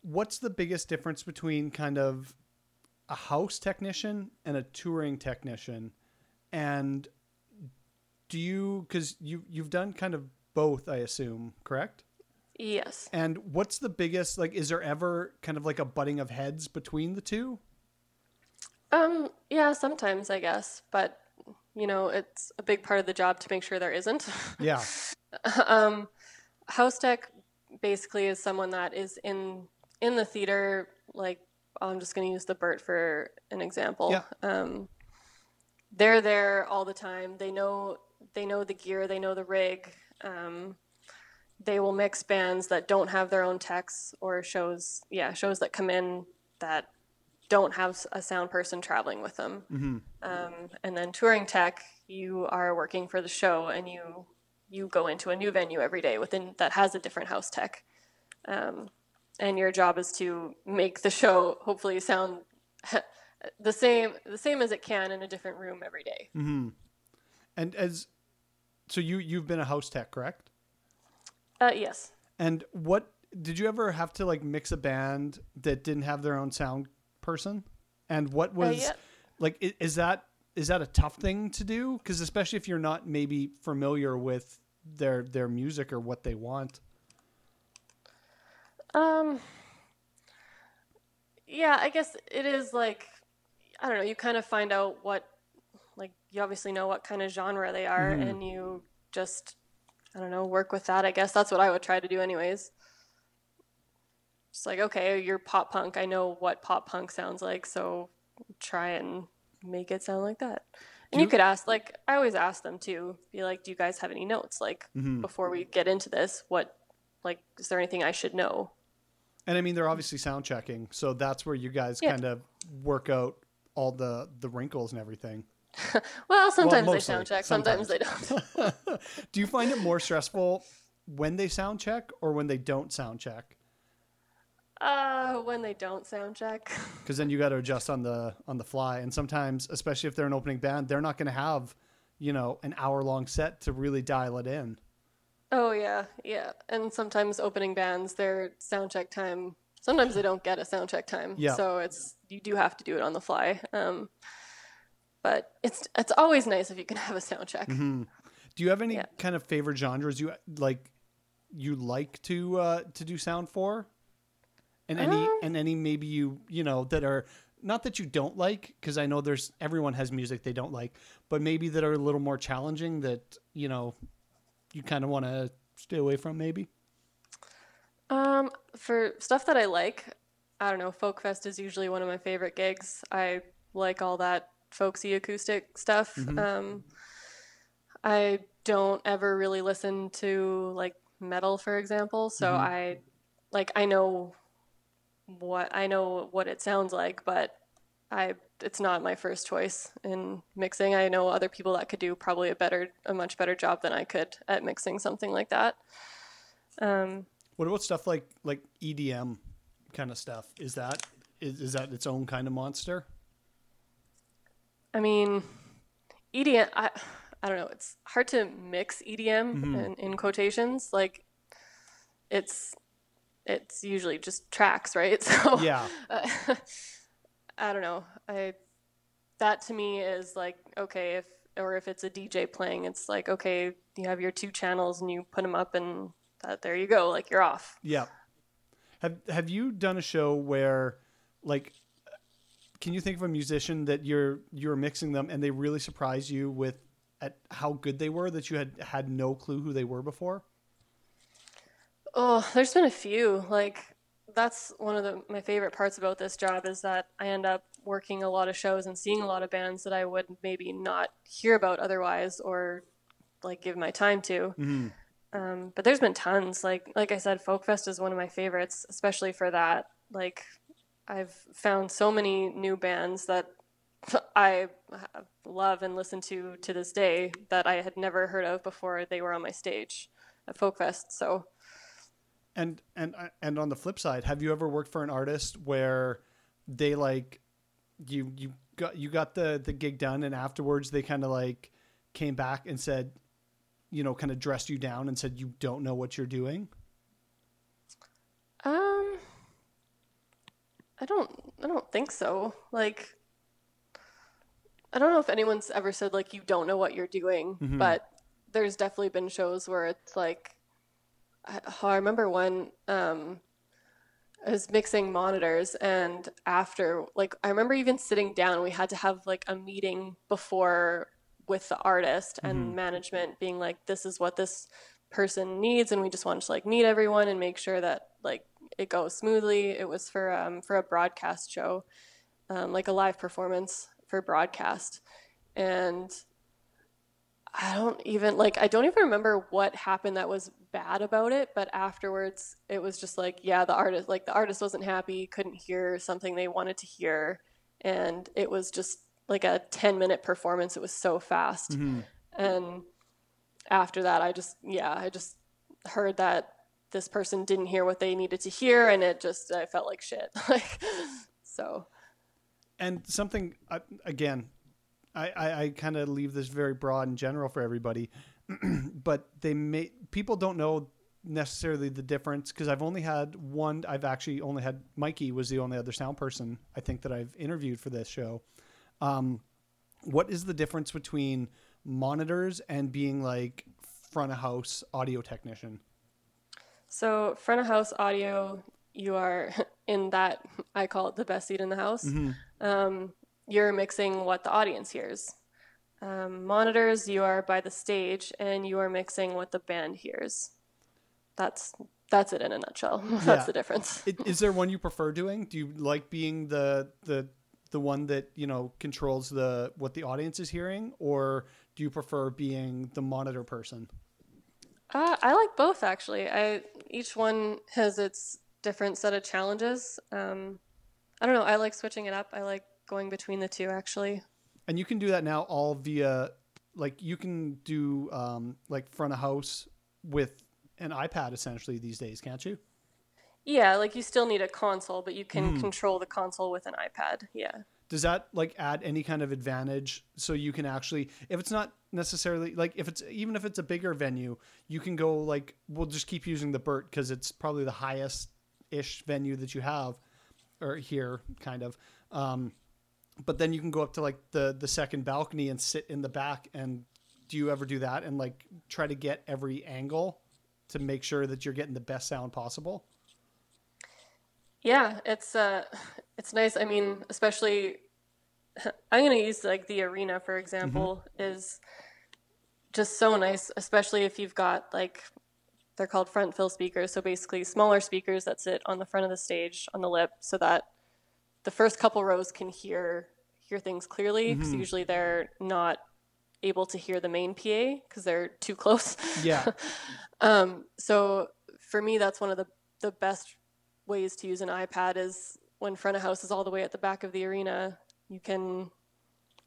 what's the biggest difference between kind of a house technician and a touring technician? And do you cuz you you've done kind of both, I assume, correct? Yes. And what's the biggest like is there ever kind of like a butting of heads between the two? Um, yeah, sometimes I guess, but you know, it's a big part of the job to make sure there isn't. Yeah. um, house tech basically is someone that is in in the theater. Like, I'm just going to use the Burt for an example. Yeah. Um, they're there all the time. They know they know the gear. They know the rig. Um, they will mix bands that don't have their own techs or shows. Yeah, shows that come in that don't have a sound person traveling with them. Mm-hmm. Um, and then touring tech, you are working for the show and you you go into a new venue every day within that has a different house tech. Um, and your job is to make the show hopefully sound the same the same as it can in a different room every day. Mm-hmm. And as so you you've been a house tech, correct? Uh, yes. And what did you ever have to like mix a band that didn't have their own sound person? And what was yeah. like is that is that a tough thing to do? Because especially if you're not maybe familiar with their their music or what they want. Um. Yeah, I guess it is like I don't know. You kind of find out what, like, you obviously know what kind of genre they are, Mhm. and you just I don't know work with that. I guess that's what I would try to do, anyways. Just like okay, you're pop punk. I know what pop punk sounds like, so try and make it sound like that. And you you- could ask, like, I always ask them to Be like, do you guys have any notes? Like, Mhm. before we get into this, what, like, is there anything I should know? And I mean they're obviously sound checking, so that's where you guys Yeah. kind of work out all the the wrinkles and everything. Well, sometimes they sound check, Sometimes. sometimes, they don't. Do you find it more stressful when they sound check or when they don't sound check? Uh, when they don't sound check. Because then you got to adjust on the on the fly, and sometimes, especially if they're an opening band, they're not going to have, you know, an hour long set to really dial it in. Oh yeah, yeah. And sometimes opening bands, their sound check time. Sometimes they don't get a sound check time, Yeah. so it's you do have to do it on the fly. Um, but it's it's always nice if you can have a sound check. Mm-hmm. Do you have any Yeah. kind of favorite genres you like? You like to uh, to do sound for, and any Um, and any maybe you you know that are not that you don't like because I know there's everyone has music they don't like, but maybe that are a little more challenging that you know you kind of want to stay away from maybe. Um, for stuff that I like, I don't know. Folk Fest is usually one of my favorite gigs. I like all that folksy acoustic stuff. Mhm. Um, I don't ever really listen to like metal, for example. So Mhm. I like I know what I know what it sounds like, but I it's not my first choice in mixing. I know other people that could do probably a better a much better job than I could at mixing something like that. Um, What about stuff like like EDM kind of stuff? Is that is, is that its own kind of monster? I mean, EDM. I, I don't know. It's hard to mix EDM Mhm. in, in quotations. Like, it's it's usually just tracks, right? So Yeah. uh, I don't know. I that to me is like okay if or if it's a DJ playing, it's like okay you have your two channels and you put them up and that there you go. Like you're off. Yeah. Have Have you done a show where, like, can you think of a musician that you're you're mixing them and they really surprise you with at how good they were that you had had no clue who they were before? Oh, there's been a few. Like that's one of the my favorite parts about this job is that I end up working a lot of shows and seeing a lot of bands that I would maybe not hear about otherwise or like give my time to. Mm-hmm. Um, but there's been tons. Like like I said, Folk Fest is one of my favorites, especially for that. Like I've found so many new bands that I love and listen to to this day that I had never heard of before they were on my stage at Folk Fest. So And and and on the flip side, have you ever worked for an artist where they like you you got you got the the gig done and afterwards they kind of like came back and said, you know, kind of dressed you down and said you don't know what you're doing? Um, I don't. I don't think so. Like, I don't know if anyone's ever said like you don't know what you're doing, Mhm. but there's definitely been shows where it's like I, I remember one. Um, I was mixing monitors, and after, like, I remember even sitting down. We had to have like a meeting before with the artist and management, being like, "This is what this person needs," and we just wanted to like meet everyone and make sure that like it goes smoothly. It was for um, for a broadcast show, um, like a live performance for broadcast, and I don't even like I don't even remember what happened that was bad about it, but afterwards it was just like yeah, the artist like the artist wasn't happy, couldn't hear something they wanted to hear, and it was just like a 10 minute performance. It was so fast. And after that I just yeah, I just heard that this person didn't hear what they needed to hear and it just I felt like shit. Like so and something uh, again i i, I kind of leave this very broad and general for everybody but they may people don't know necessarily the difference because i've only had one i've actually only had mikey was the only other sound person i think that i've interviewed for this show. Um, what is the difference between monitors and being like front of house audio technician? So front of house audio, you are in that I call it the best seat in the house. Um, you're mixing what the audience hears. Um, monitors, you are by the stage and you are mixing what the band hears. That's that's it in a nutshell. Yeah. that's the difference. Is there one you prefer doing? Do you like being the the the one that you know controls the what the audience is hearing, or do you prefer being the monitor person? Uh, I like both actually. I each one has its different set of challenges. Um, I don't know. I like switching it up. I like going between the two actually. And you can do that now all via like you can do um, like front of house with an iPad essentially these days, can't you? Yeah, like you still need a console, but you can control the console with an iPad. Yeah. does that like add any kind of advantage so you can actually if it's not necessarily like if it's even if it's a bigger venue you can go like we'll just keep using the burt because it's probably the highest ish venue that you have or here kind of um, but then you can go up to like the the second balcony and sit in the back and do you ever do that and like try to get every angle to make sure that you're getting the best sound possible? Yeah, it's uh it's nice. I mean, especially I'm going to use like the arena for example is just so nice, especially if you've got like they're called front fill speakers, so basically smaller speakers that sit on the front of the stage on the lip so that the first couple rows can hear hear things clearly because usually they're not able to hear the main PA because they're too close. yeah Um, so for me, that's one of the, the best ways to use an iPad is when front of house is all the way at the back of the arena, you can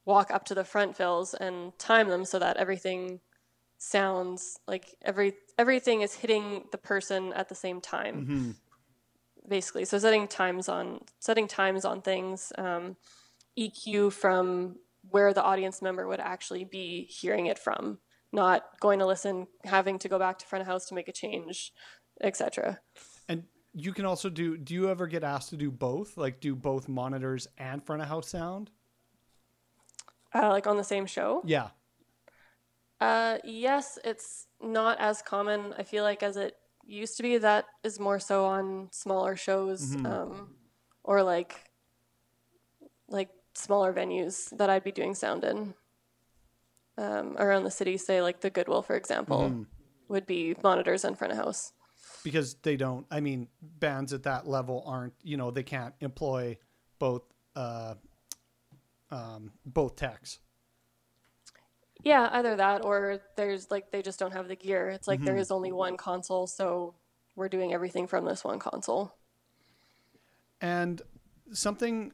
walk up to the front fills and time them so that everything sounds like every everything is hitting the person at the same time. Basically, so setting times on setting times on things, um, EQ from where the audience member would actually be hearing it from, not going to listen, having to go back to front of house to make a change, etc. And you can also do. Do you ever get asked to do both? Like do both monitors and front of house sound? Uh, like on the same show. Yeah. Uh, yes, it's not as common. I feel like as it used to be. That is more so on smaller shows, um, or like like smaller venues that I'd be doing sound in. Um, around the city, say like the Goodwill, for example, would be monitors in front of house. Because they don't. I mean, bands at that level aren't. You know, they can't employ both. Uh, um, both techs. Yeah, either that or there's like they just don't have the gear. It's like there is only one console, so we're doing everything from this one console. And something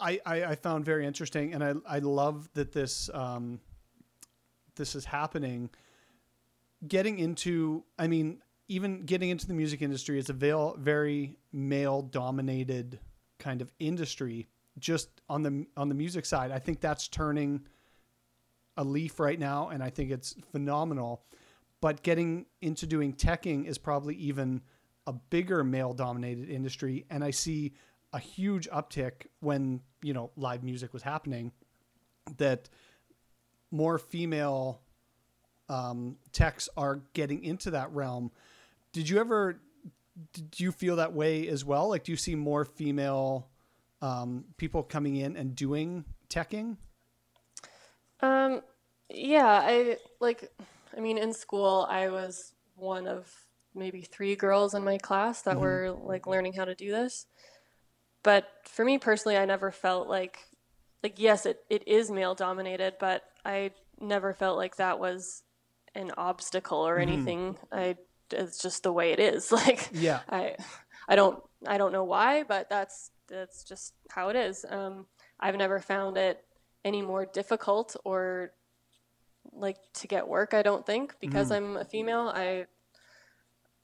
I, I, I found very interesting, and I, I love that this um, this is happening. Getting into, I mean, even getting into the music industry is a veil, very male dominated kind of industry. Just on the on the music side, I think that's turning a leaf right now, and I think it's phenomenal. But getting into doing teching is probably even a bigger male dominated industry, and I see a huge uptick when you know live music was happening. That more female um, techs are getting into that realm. did you ever did you feel that way as well? Like, do you see more female um, people coming in and doing teching? Um, yeah, I like. I mean, in school, I was one of maybe three girls in my class that were like learning how to do this. But for me personally, I never felt like, like yes, it, it is male dominated, but I never felt like that was an obstacle or anything. I it's just the way it is. Like Yeah. I I don't I don't know why, but that's that's just how it is. Um, I've never found it any more difficult or like to get work. I don't think because I'm a female. I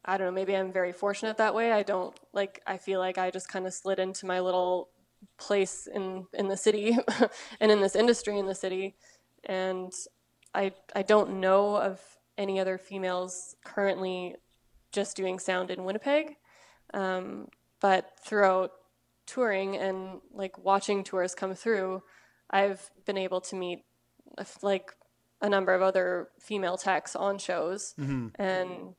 I don't know. Maybe I'm very fortunate that way. I don't like. I feel like I just kind of slid into my little place in in the city and in this industry in the city, and I I don't know of any other females currently just doing sound in Winnipeg. Um, but throughout touring and like watching tours come through, I've been able to meet like a number of other female techs on shows, and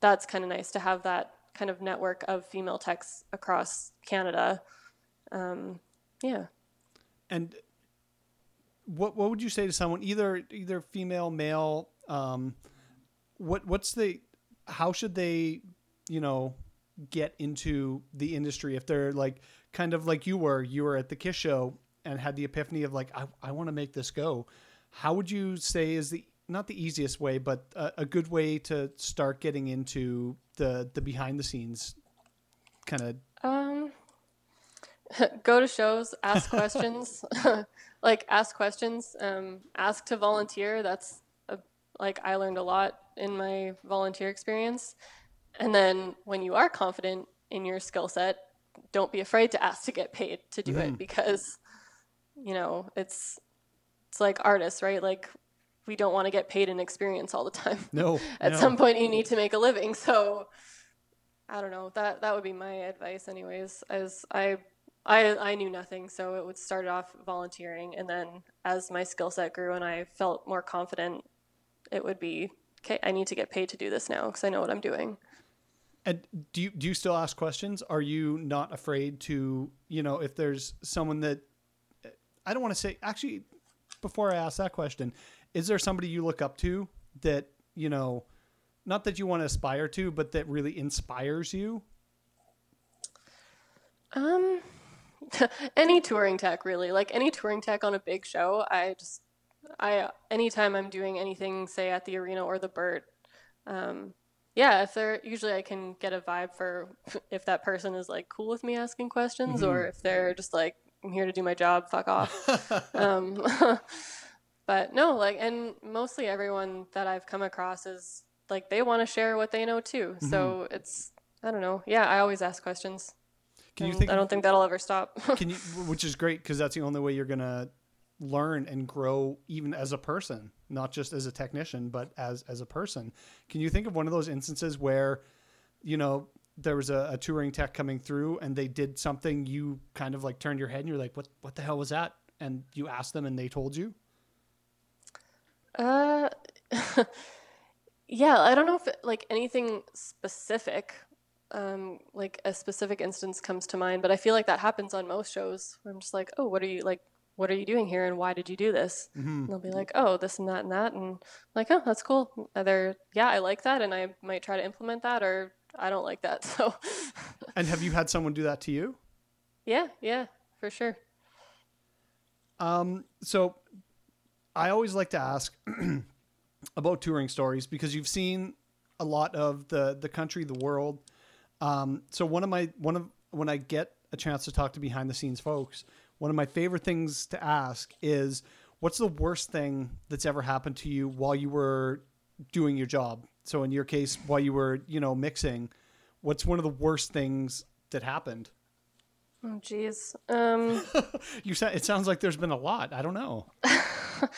that's kind of nice to have that kind of network of female techs across Canada. Um, yeah. And what what would you say to someone either either female male um what what's the how should they you know get into the industry if they're like kind of like you were you were at the Kiss show and had the epiphany of like I, I want to make this go how would you say is the not the easiest way but a, a good way to start getting into the the behind the scenes kind of Um, go to shows, ask questions, like ask questions, um, ask to volunteer. That's a, like I learned a lot in my volunteer experience. And then when you are confident in your skill set, don't be afraid to ask to get paid to do it because you know it's it's like artists, right? Like we don't want to get paid in experience all the time. no At no. some point, you need to make a living. So I don't know. That that would be my advice, anyways. As I I I knew nothing, so it would start off volunteering, and then as my skill set grew and I felt more confident, it would be okay. I need to get paid to do this now because I know what I'm doing. And do you do you still ask questions? Are you not afraid to, you know, if there's someone that I don't want to say actually before I ask that question, is there somebody you look up to that, you know, not that you want to aspire to, but that really inspires you? Um, any touring tech really, like any touring tech on a big show. I just, I anytime I'm doing anything, say at the arena or the Burt, um, yeah, if they're usually I can get a vibe for if that person is like cool with me asking questions or if they're just like I'm here to do my job, fuck off. um, but no, like, and mostly everyone that I've come across is like they want to share what they know too. So it's I don't know. Yeah, I always ask questions. Can you think I don't think that'll ever stop. Can you which is great because that's the only way you're going to learn and grow even as a person, not just as a technician, but as as a person. Can you think of one of those instances where you know there was a, a touring tech coming through and they did something you kind of like turned your head and you're like what what the hell was that and you asked them and they told you Uh, yeah, I don't know if it, like anything specific, um, like a specific instance comes to mind, but I feel like that happens on most shows where I'm just like, oh, what are you like? What are you doing here, and why did you do this? And they'll be like, oh, this and that and that, and I'm like, oh, that's cool. Either yeah, I like that, and I might try to implement that, or I don't like that. So, and have you had someone do that to you yeah, yeah, for sure. Um, so I always like to ask about touring stories because you've seen a lot of the the country, the world. Um, so one of my one of when I get a chance to talk to behind the scenes folks, one of my favorite things to ask is what's the worst thing that's ever happened to you while you were doing your job? So in your case, while you were, you know, mixing, what's one of the worst things that happened? Oh, jeez. Um. You said it sounds like there's been a lot. I don't know. I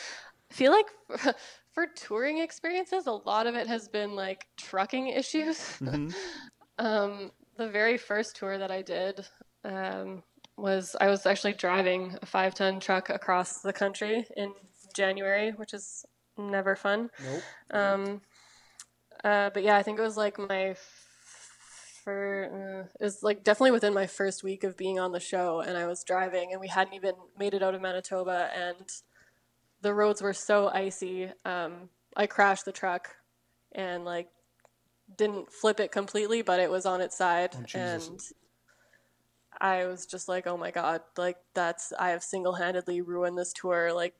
feel like for, for touring experiences, a lot of it has been like trucking issues. um, the very first tour that I did um, was I was actually driving a five ton truck across the country in January, which is never fun. Nope. Uh, but yeah, I think it was like my for uh, it was like definitely within my first week of being on the show, and I was driving, and we hadn't even made it out of Manitoba, and the roads were so icy. Um, I crashed the truck, and like didn't flip it completely, but it was on its side, and I was just like, oh my god, like that's I have single handedly ruined this tour. Like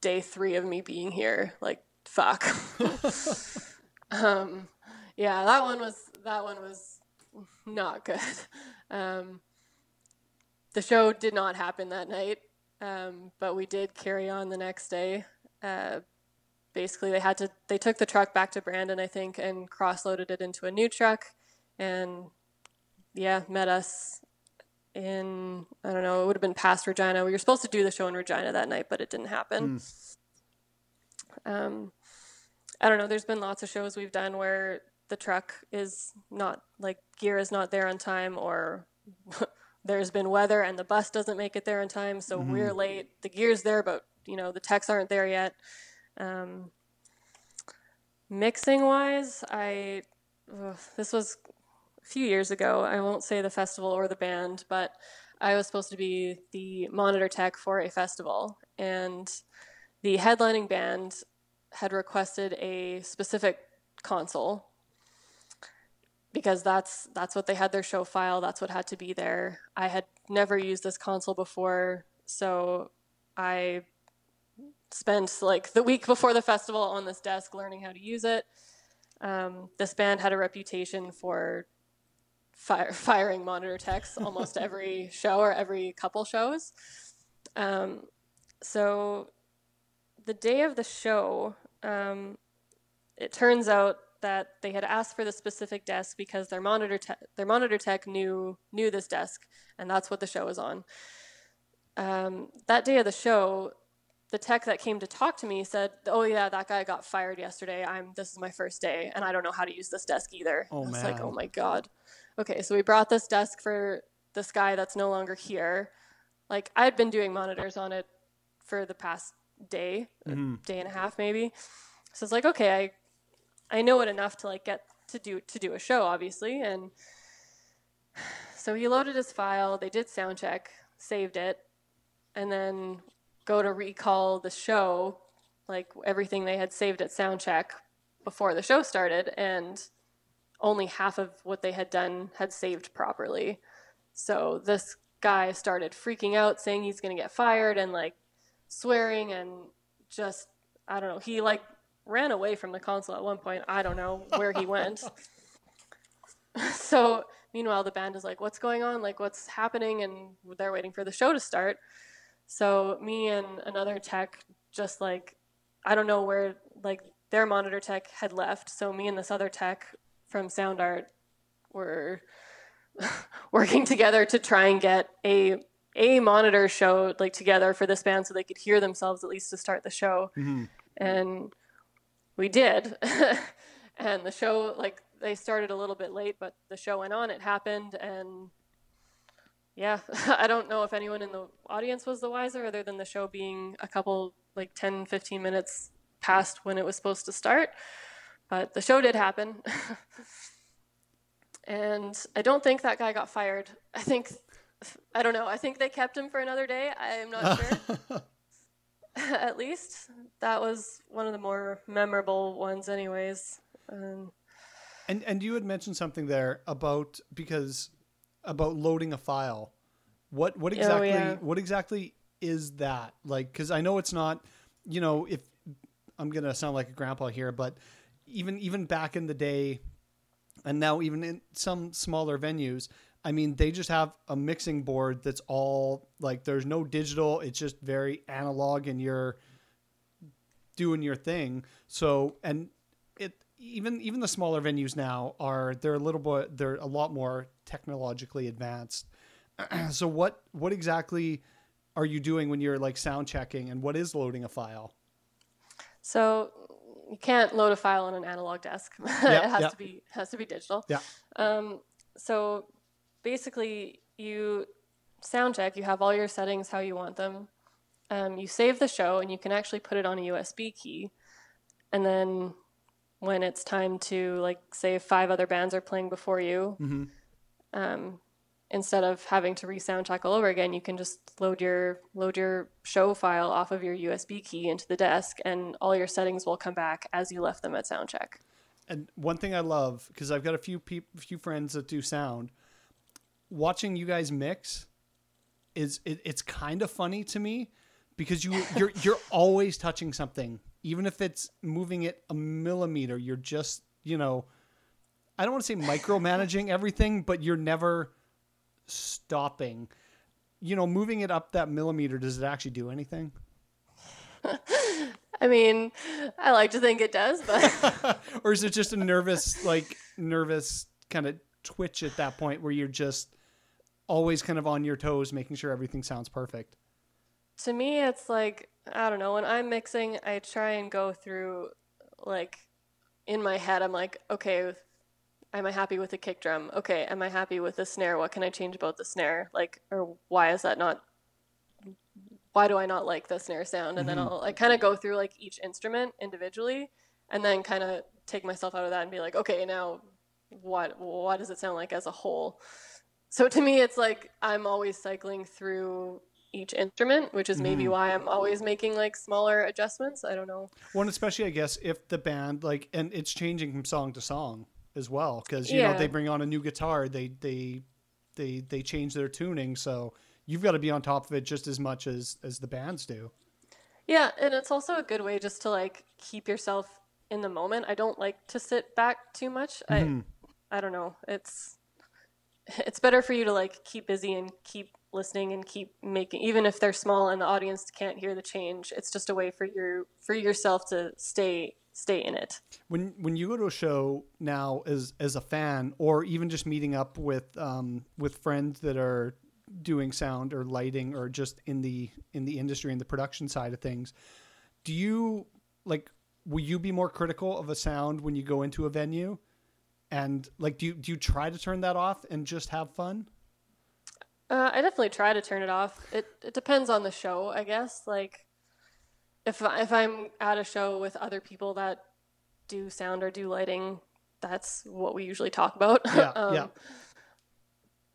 day three of me being here, like fuck. um, yeah, that one was that one was not good. Um, the show did not happen that night, um, but we did carry on the next day. Uh, basically, they had to they took the truck back to Brandon, I think, and cross loaded it into a new truck, and yeah, met us in I don't know, it would have been past Regina. We were supposed to do the show in Regina that night, but it didn't happen. Um, I don't know. There's been lots of shows we've done where the truck is not like gear is not there on time, or there's been weather and the bus doesn't make it there in time, so we're late. The gear's there, but you know the techs aren't there yet. Um, mixing wise, I ugh, this was a few years ago. I won't say the festival or the band, but I was supposed to be the monitor tech for a festival, and the headlining band had requested a specific console because that's that's what they had their show file. That's what had to be there. I had never used this console before so i spent like the week before the festival on this desk learning how to use it. Um, this band had a reputation for fire, firing monitor techs almost every show or every couple shows. Um, so the day of the show um, it turns out that they had asked for the specific desk because their monitor te- their monitor tech knew knew this desk, and that's what the show was on. Um, that day of the show, the tech that came to talk to me said, "Oh yeah, that guy got fired yesterday. I'm this is my first day, and I don't know how to use this desk either." Oh, I was like, "Oh my god." Okay, so we brought this desk for this guy that's no longer here. Like I had been doing monitors on it for the past day, a mm-hmm. day and a half maybe. So it's like, okay, I I know it enough to like get to do to do a show, obviously. And so he loaded his file. They did sound check, saved it, and then go to recall the show, like everything they had saved at sound check before the show started, and only half of what they had done had saved properly. So this guy started freaking out, saying he's going to get fired, and like swearing and just I don't know. He like ran away from the console at one point. I don't know where he went. so meanwhile, the band is like, "What's going on? Like, what's happening?" And they're waiting for the show to start. So me and another tech just like I don't know where like their monitor tech had left. So me and this other tech from Sound Art were working together to try and get a a monitor show like together for this band so they could hear themselves at least to start the show. Mm-hmm. And we did. and the show like they started a little bit late, but the show went on, it happened and yeah, I don't know if anyone in the audience was the wiser other than the show being a couple like 10 15 minutes past when it was supposed to start. But the show did happen. and I don't think that guy got fired. I think I don't know. I think they kept him for another day. I am not sure. At least that was one of the more memorable ones, anyways. Um, And and you had mentioned something there about because about loading a file. What what exactly Oh, yeah. what exactly is that? Like cuz I know it's not, you know, if I'm going to sound like a grandpa here, but even even back in the day and now even in some smaller venues, I mean, they just have a mixing board that's all like there's no digital, it's just very analog and you're doing your thing. So, and it even even the smaller venues now are they're a little bit they're a lot more technologically advanced. so what what exactly are you doing when you're like sound checking and what is loading a file? so you can't load a file on an analog desk. Yeah, it has yeah. to be has to be digital. Yeah. Um, so basically, you sound check. You have all your settings how you want them. Um, you save the show, and you can actually put it on a USB key. And then when it's time to like say five other bands are playing before you. Mm-hmm. Um, instead of having to re-sound check all over again, you can just load your load your show file off of your USB key into the desk, and all your settings will come back as you left them at sound check. And one thing I love because I've got a few few friends that do sound. Watching you guys mix is it, it's kind of funny to me because you you're you're always touching something, even if it's moving it a millimeter. You're just you know, I don't want to say micromanaging everything, but you're never stopping. You know, moving it up that millimeter. Does it actually do anything? I mean, I like to think it does, but or is it just a nervous, like nervous kind of twitch at that point where you're just always kind of on your toes, making sure everything sounds perfect? to me, it's like I don't know. When I'm mixing, I try and go through like in my head. I'm like, okay, am I happy with the kick drum? Okay, am I happy with the snare? What can I change about the snare? Like, or why is that not? Why do I not like the snare sound? And then mm-hmm. I'll like kind of go through like each instrument individually, and then kind of take myself out of that and be like, okay, now what what does it sound like as a whole? So to me, it's like I'm always cycling through each instrument, which is maybe mm-hmm. why I'm always making like smaller adjustments. I don't know. One, especially I guess if the band like, and it's changing from song to song as well, because you know they bring on a new guitar, they they they they change their tuning, so you've got to be on top of it just as much as as the bands do. Yeah, and it's also a good way just to like keep yourself in the moment. I don't like to sit back too much. I mm-hmm. I don't know. It's it's better for you to like keep busy and keep listening and keep making even if they're small and the audience can't hear the change. It's just a way for your for yourself to stay stay in it. when when you go to a show now as as a fan or even just meeting up with um with friends that are doing sound or lighting or just in the in the industry and the production side of things do you like will you be more critical of a sound when you go into a venue and like do you do you try to turn that off and just have fun Uh, I definitely try to turn it off. It it depends on the show, I guess. Like if if I'm at a show with other people that do sound or do lighting, that's what we usually talk about. yeah Um, yeah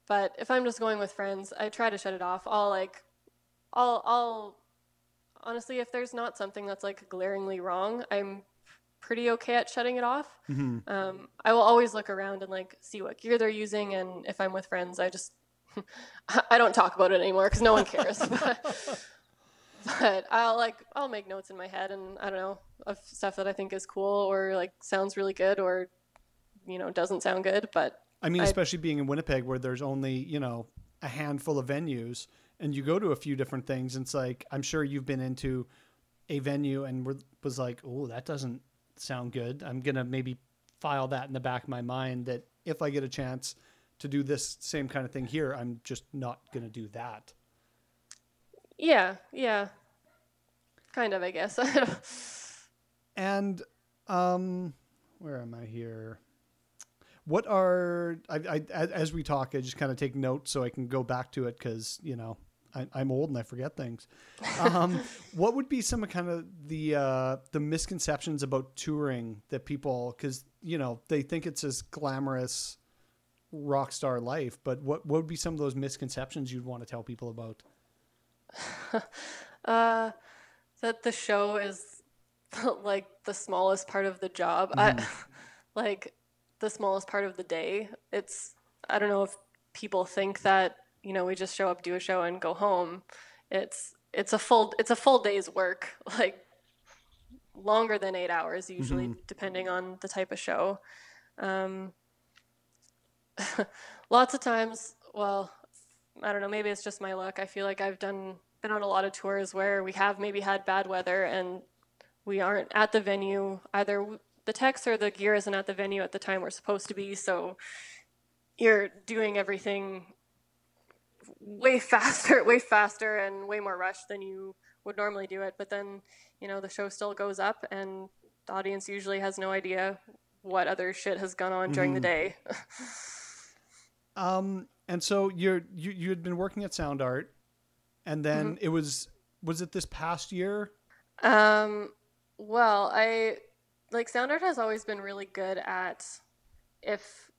But if I'm just going with friends, I try to shut it off. I'll like, I'll, I'll, honestly, if there's not something that's like glaringly wrong, I'm pretty okay at shutting it off. Um, I will always look around and like see what gear they're using, and if I'm with friends, I just, I don't talk about it anymore because no one cares. but, but I'll like, I'll make notes in my head, and I don't know of stuff that I think is cool or like sounds really good or, you know, doesn't sound good, but I mean, I- especially being in Winnipeg where there's only, you know, a handful of venues and you go to a few different things. And it's like, I'm sure you've been into a venue and were, was like, oh, that doesn't sound good. I'm going to maybe file that in the back of my mind that if I get a chance to do this same kind of thing here, I'm just not going to do that. Yeah, yeah. Kind of, I guess. And um, where am I here? What are I, I as as we talk? I just kind of take notes so I can go back to it because you know I, I'm old and I forget things. Um, what would be some of kind of the uh, the misconceptions about touring that people because you know they think it's this glamorous rock star life, but what what would be some of those misconceptions you'd want to tell people about? uh, that the show is like the smallest part of the job. I, like the smallest part of the day. It's I don't know if people think that you know we just show up, do a show, and go home. It's it's a full it's a full day's work. Like longer than eight hours usually, depending on the type of show. Um, lots of times, well, I don't know, maybe it's just my luck. I feel like I've done been on a lot of tours where we have maybe had bad weather and we aren't at the venue. Either the techs or the gear isn't at the venue at the time we're supposed to be, so you're doing everything way faster, way faster and way more rushed than you would normally do it. But then, you know, the show still goes up and the audience usually has no idea what other shit has gone on during the day. Um, and so you're you you had been working at Sound Art, and then it was was it this past year? Um, well, I like sound art has always been really good at if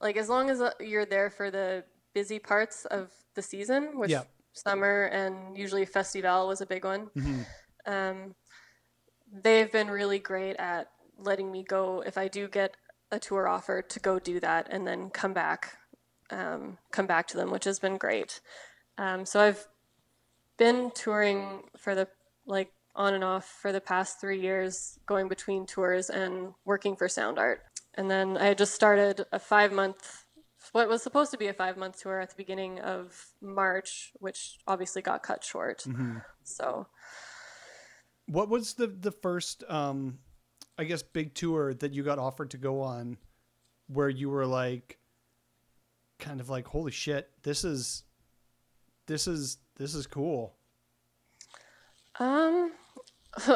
like as long as uh, you're there for the busy parts of the season which Yeah. summer and usually festival was a big one Mhm. um, they've been really great at letting me go if i do get a tour offer to go do that and then come back um, come back to them which has been great um, so i've been touring for the like on and off for the past three years, going between tours and working for Sound Art. And then I just started a five month, what was supposed to be a five month tour at the beginning of March, which obviously got cut short. So What was the the first um I guess big tour that you got offered to go on where you were like kind of like holy shit, this is this is this is cool. Um,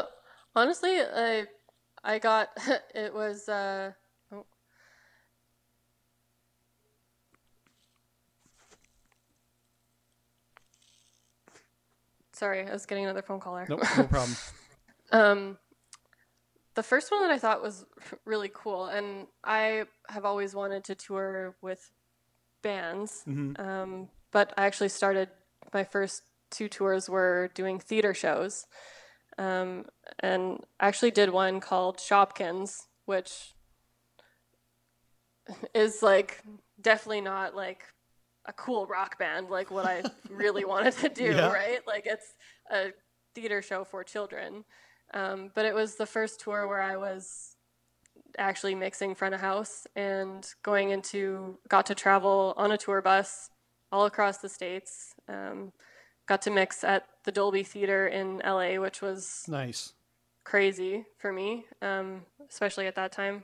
honestly, I I got it was uh. oh. Sorry, I was getting another phone call there. Nope, no problem. Um, the first one that I thought was really cool, and I have always wanted to tour with bands, um, but I actually started my first two tours were doing theater shows, um, and I actually did one called Shopkins, which is like definitely not like a cool rock band like what I really wanted to do, Yeah. right? Like it's a theater show for children. Um, but it was the first tour where I was actually mixing front of house and going into, got to travel on a tour bus all across the states. Um, got to mix at the Dolby Theater in LA, which was Nice. crazy for me, um, especially at that time.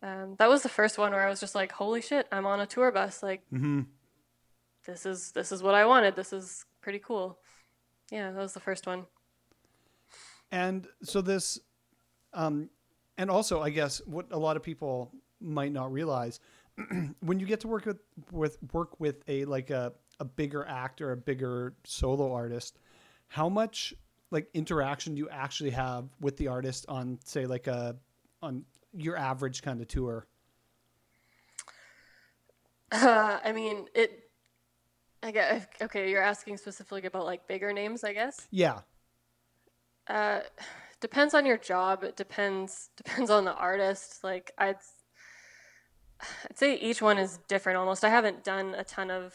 Um, that was the first one where I was just like, "Holy shit, I'm on a tour bus! Like, Mhm. This is this is what I wanted. This is pretty cool." Yeah, that was the first one. And so this, um, and also I guess what a lot of people might not realize, when you get to work with with work with a like a a bigger act or a bigger solo artist, how much like interaction do you actually have with the artist on say like a on your average kind of tour? Uh, I mean, it. I guess okay. You're asking specifically about like bigger names, I guess. Yeah. Uh, depends on your job. It depends depends on the artist. Like I'd I'd say each one is different almost. I haven't done a ton of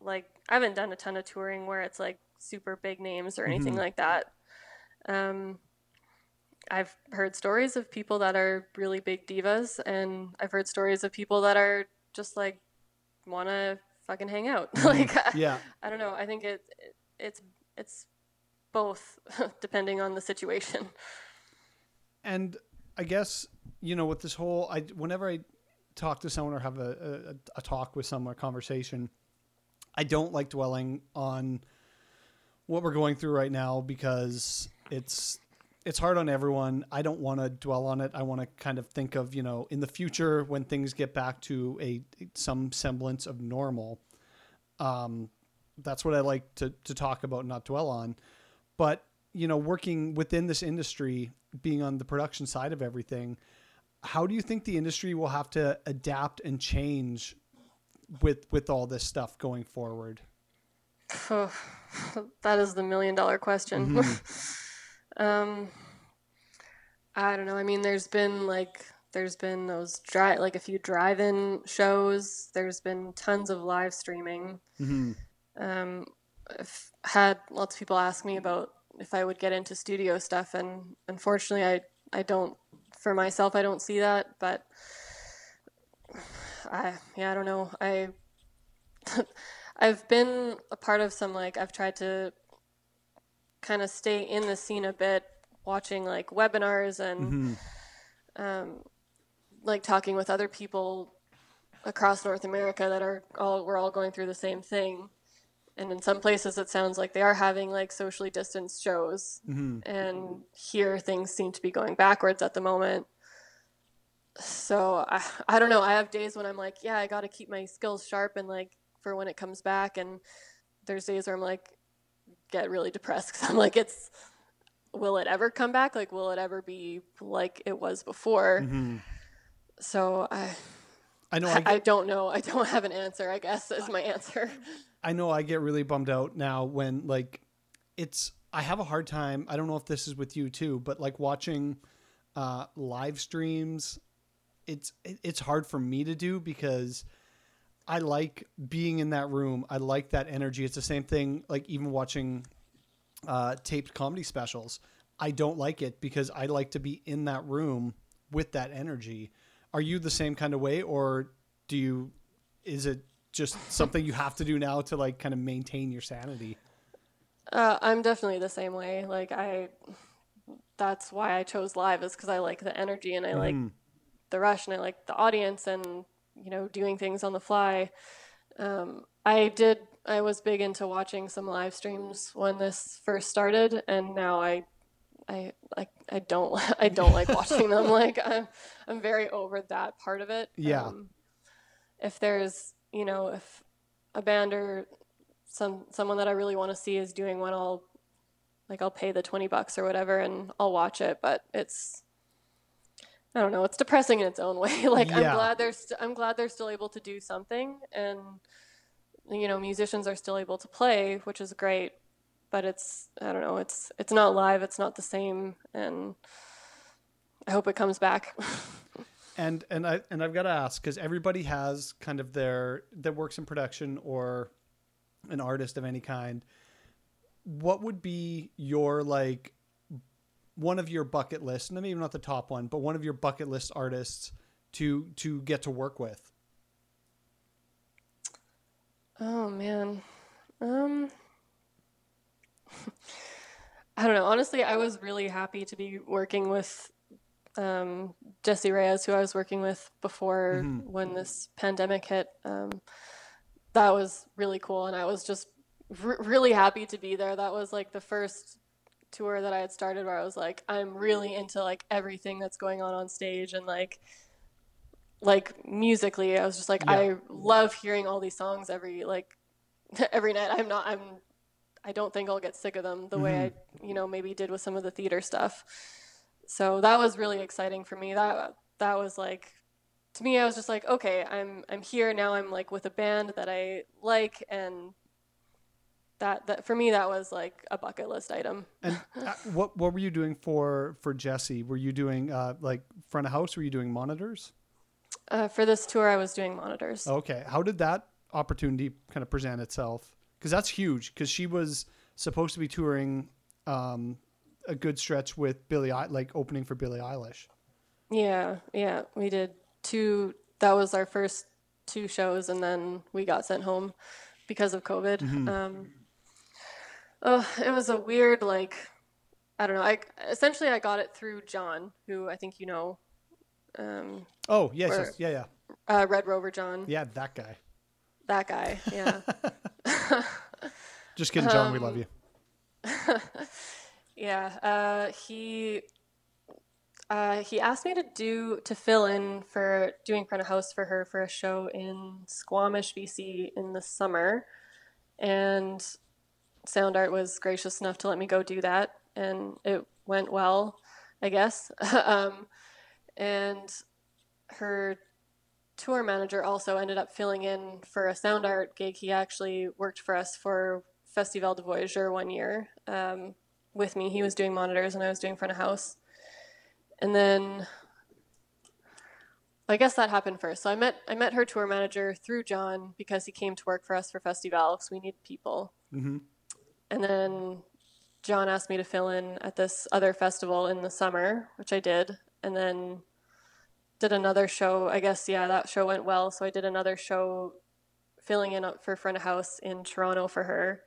like I haven't done a ton of touring where it's like super big names or anything like that. Um, I've heard stories of people that are really big divas, and I've heard stories of people that are just like want to fucking hang out. Mm-hmm. like Yeah. I don't know. I think it, it it's it's both depending on the situation. and I guess you know with this whole I whenever I talk to someone or have a, a, a talk with someone, a conversation, I don't like dwelling on what we're going through right now because it's it's hard on everyone. I don't want to dwell on it. I want to kind of think of you know in the future when things get back to a some semblance of normal. Um, that's what I like to to talk about, not dwell on. But you know, working within this industry, being on the production side of everything, how do you think the industry will have to adapt and change with with all this stuff going forward? Oh, that is the million dollar question. um, I don't know. I mean, there's been like there's been those dry like a few drive-in shows. There's been tons of live streaming. Um, I've had lots of people ask me about if I would get into studio stuff, and unfortunately, I I don't. For myself, I don't see that, but I yeah, I don't know. I I've been a part of some like I've tried to kind of stay in the scene a bit, watching like webinars and um, like talking with other people across North America that are all we're all going through the same thing. And in some places, it sounds like they are having like socially distanced shows, and here things seem to be going backwards at the moment. So I, I don't know. I have days when I'm like, yeah, I got to keep my skills sharp and like for when it comes back. And there's days where I'm like, get really depressed because I'm like, it's will it ever come back? Like, will it ever be like it was before? Mm-hmm. So I, I know. I, I, don't know. I don't have an answer. I guess is my answer. I know. I get really bummed out now when like it's. I have a hard time. I don't know if this is with you too, but like watching uh, live streams, it's it, it's hard for me to do because I like being in that room. I like that energy. It's the same thing. Like even watching uh, taped comedy specials, I don't like it because I like to be in that room with that energy. Are you the same kind of way, or do you? Is it just something you have to do now to like kind of maintain your sanity? Uh, I'm definitely the same way. Like I, that's why I chose live is because I like the energy and I like the rush and I like the audience and you know doing things on the fly. Um, I did. I was big into watching some live streams when this first started, and now I, I like. I don't. I don't like watching them. Like I'm. I'm very over that part of it. Yeah. Um, if there's, you know, if a band or some someone that I really want to see is doing one, I'll like I'll pay the twenty bucks or whatever, and I'll watch it. But it's I don't know. It's depressing in its own way. like Yeah. I'm glad they're st- I'm glad they're still able to do something, and you know musicians are still able to play, which is great. But it's I don't know. It's it's not live. It's not the same, and I hope it comes back. And and I and I've got to ask because everybody has kind of their that works in production or an artist of any kind. What would be your like one of your bucket list, and maybe not the top one, but one of your bucket list artists to to get to work with? Oh man. Um I don't know. Honestly, I was really happy to be working with um, Jessie Reyez, who I was working with before when this pandemic hit. Um, that was really cool, and I was just r- really happy to be there. That was like the first tour that I had started where I was like, I'm really into like everything that's going on on stage, and like like musically, I was just like, Yeah. I love hearing all these songs every like every night. I'm not. I'm. I don't think I'll get sick of them the way I, mm-hmm. you know, maybe did with some of the theater stuff. So that was really exciting for me. That that was like, to me, I was just like, okay, I'm I'm here now. I'm like with a band that I like, and that that for me that was like a bucket list item. And uh, what what were you doing for for Jessie? Were you doing uh, like front of house? Were you doing monitors? Uh, for this tour, I was doing monitors. Okay. How did that opportunity kind of present itself? Because that's huge. Because she was supposed to be touring um, a good stretch with Billie, like opening for Billie Eilish. Yeah, yeah, we did two. That was our first two shows, and then we got sent home because of COVID. Um, oh, it was a weird, like, I don't know. I essentially I got it through John, who I think you know, um, Oh yes, Or- yes, yeah, yeah, uh, Red Rover John. yeah. That guy. That guy. Yeah, Just kidding, John. we Um, love you. yeah. Uh, he. Uh, he asked me to do to fill in for doing front of house for her for a show in Squamish, BC in the summer, and Sound Art was gracious enough to let me go do that, and it went well, I guess. um, and her tour manager also ended up filling in for a Sound Art gig. He actually worked for us for Festival du Voyageur one year um, with me. He was doing monitors and I was doing front of house. And then I guess that happened first. So I met I met her tour manager through John because he came to work for us for Festival because we need people. hmm And then John asked me to fill in at this other festival in the summer, which I did. And then did another show. I guess, yeah, that show went well. So I did another show filling in for front of house in Toronto for her.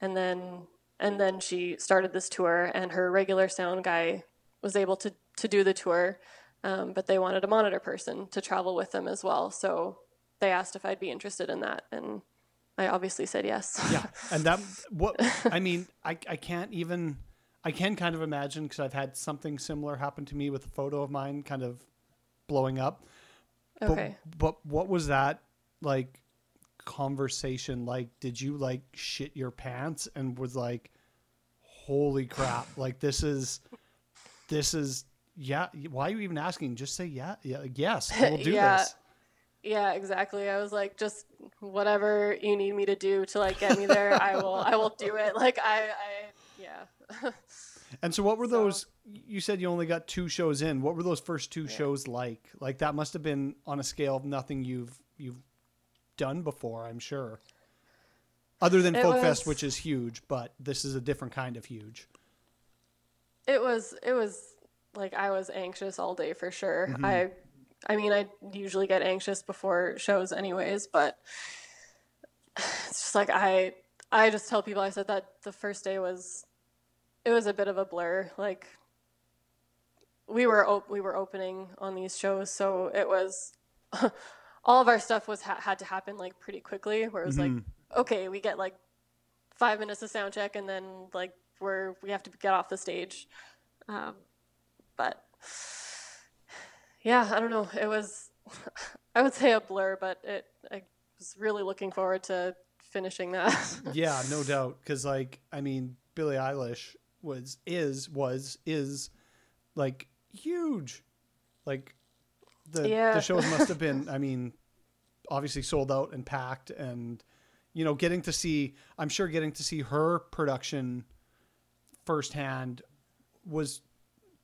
And then and then she started this tour and her regular sound guy was able to, to do the tour. Um, but they wanted a monitor person to travel with them as well. So they asked if I'd be interested in that and I obviously said yes. Yeah, and that what I mean, I I can't even I can kind of imagine because I've had something similar happen to me with a photo of mine kind of blowing up. But, Okay. But what was that like conversation like? Did you like shit your pants and was like, holy crap! Like this is, this is yeah. Why are you even asking? Just say yeah, yeah, yes. We'll do Yeah. this. Yeah, exactly. I was like, just whatever you need me to do to like get me there, I will. I will do it. Like I, I yeah. And so, what were So- those? You said you only got two shows in. What were those first two shows like? Like that must have been on a scale of nothing you've you've done before. I'm sure. Other than It Folk Fest, which is huge, but this is a different kind of huge. It was it was like I was anxious all day for sure. Mm-hmm. I I mean I usually get anxious before shows anyways, but it's just like I I just tell people I said that the first day was it was a bit of a blur. Like we were op- we were opening on these shows, so it was all of our stuff was ha- had to happen like pretty quickly. Where it was like, okay, we get like five minutes of sound check, and then like we're we have to get off the stage. Um, but yeah, I don't know. It was I would say a blur, but it I was really looking forward to finishing that. Yeah, no doubt. Because like, I mean, Billie Eilish was is was is like huge. Like the the shows must have been. I mean, obviously sold out and packed, and you know, getting to see. I'm sure getting to see her production firsthand was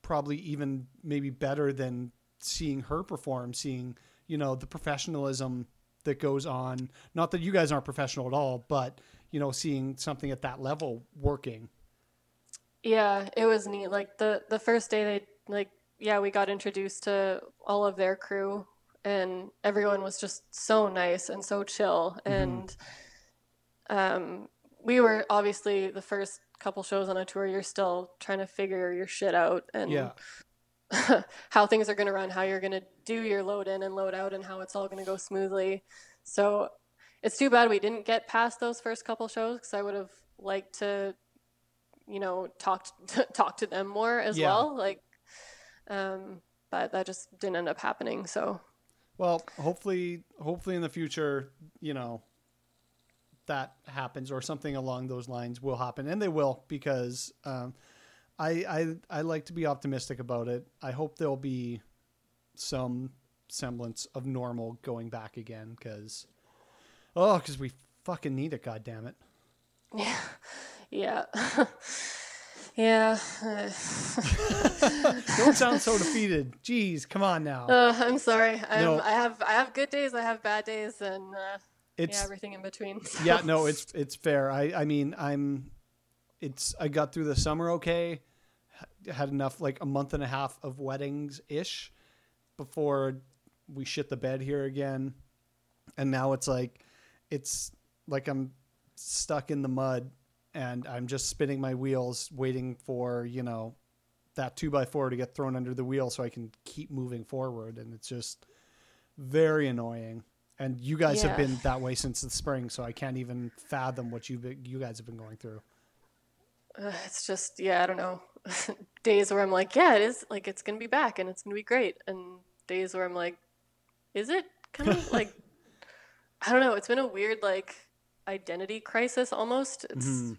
probably even maybe better than seeing her perform. Seeing you know the professionalism that goes on. Not that you guys aren't professional at all, but you know, seeing something at that level working. Yeah, it was neat. Like the the first day they like yeah, we got introduced to all of their crew and everyone was just so nice and so chill and um we were obviously the first couple shows on a tour you're still trying to figure your shit out and Yeah. how things are going to run, how you're going to do your load in and load out, and how it's all going to go smoothly. So it's too bad we didn't get past those first couple shows because I would have liked to, you know, talk to, talk to them more as Yeah. well. Like, um, but that just didn't end up happening. So Well, hopefully, hopefully in the future, you know, that happens or something along those lines will happen, and they will because um, I, I I like to be optimistic about it. I hope there'll be some semblance of normal going back again because oh, because we fucking need it. God damn it. yeah, yeah. Yeah. Don't sound so defeated. Jeez, come on now. Uh, I'm sorry. I'm, No. I have I have good days. I have bad days, and uh, It's yeah, everything in between. so. yeah, no, it's it's fair. I I mean, I'm it's I got through the summer okay. Had enough like a month and a half of weddings ish before we shit the bed here again. And now it's like it's like I'm stuck in the mud and I'm just spinning my wheels waiting for, you know, that two by four to get thrown under the wheel so I can keep moving forward and it's just very annoying. And you guys have been that way since the spring, so I can't even fathom what you you guys have been going through. Uh, it's just yeah, I don't know. days where I'm like, yeah, it is like it's gonna be back and it's gonna be great, and days where I'm like, is it kind of like I don't know. It's been a weird like identity crisis almost. It's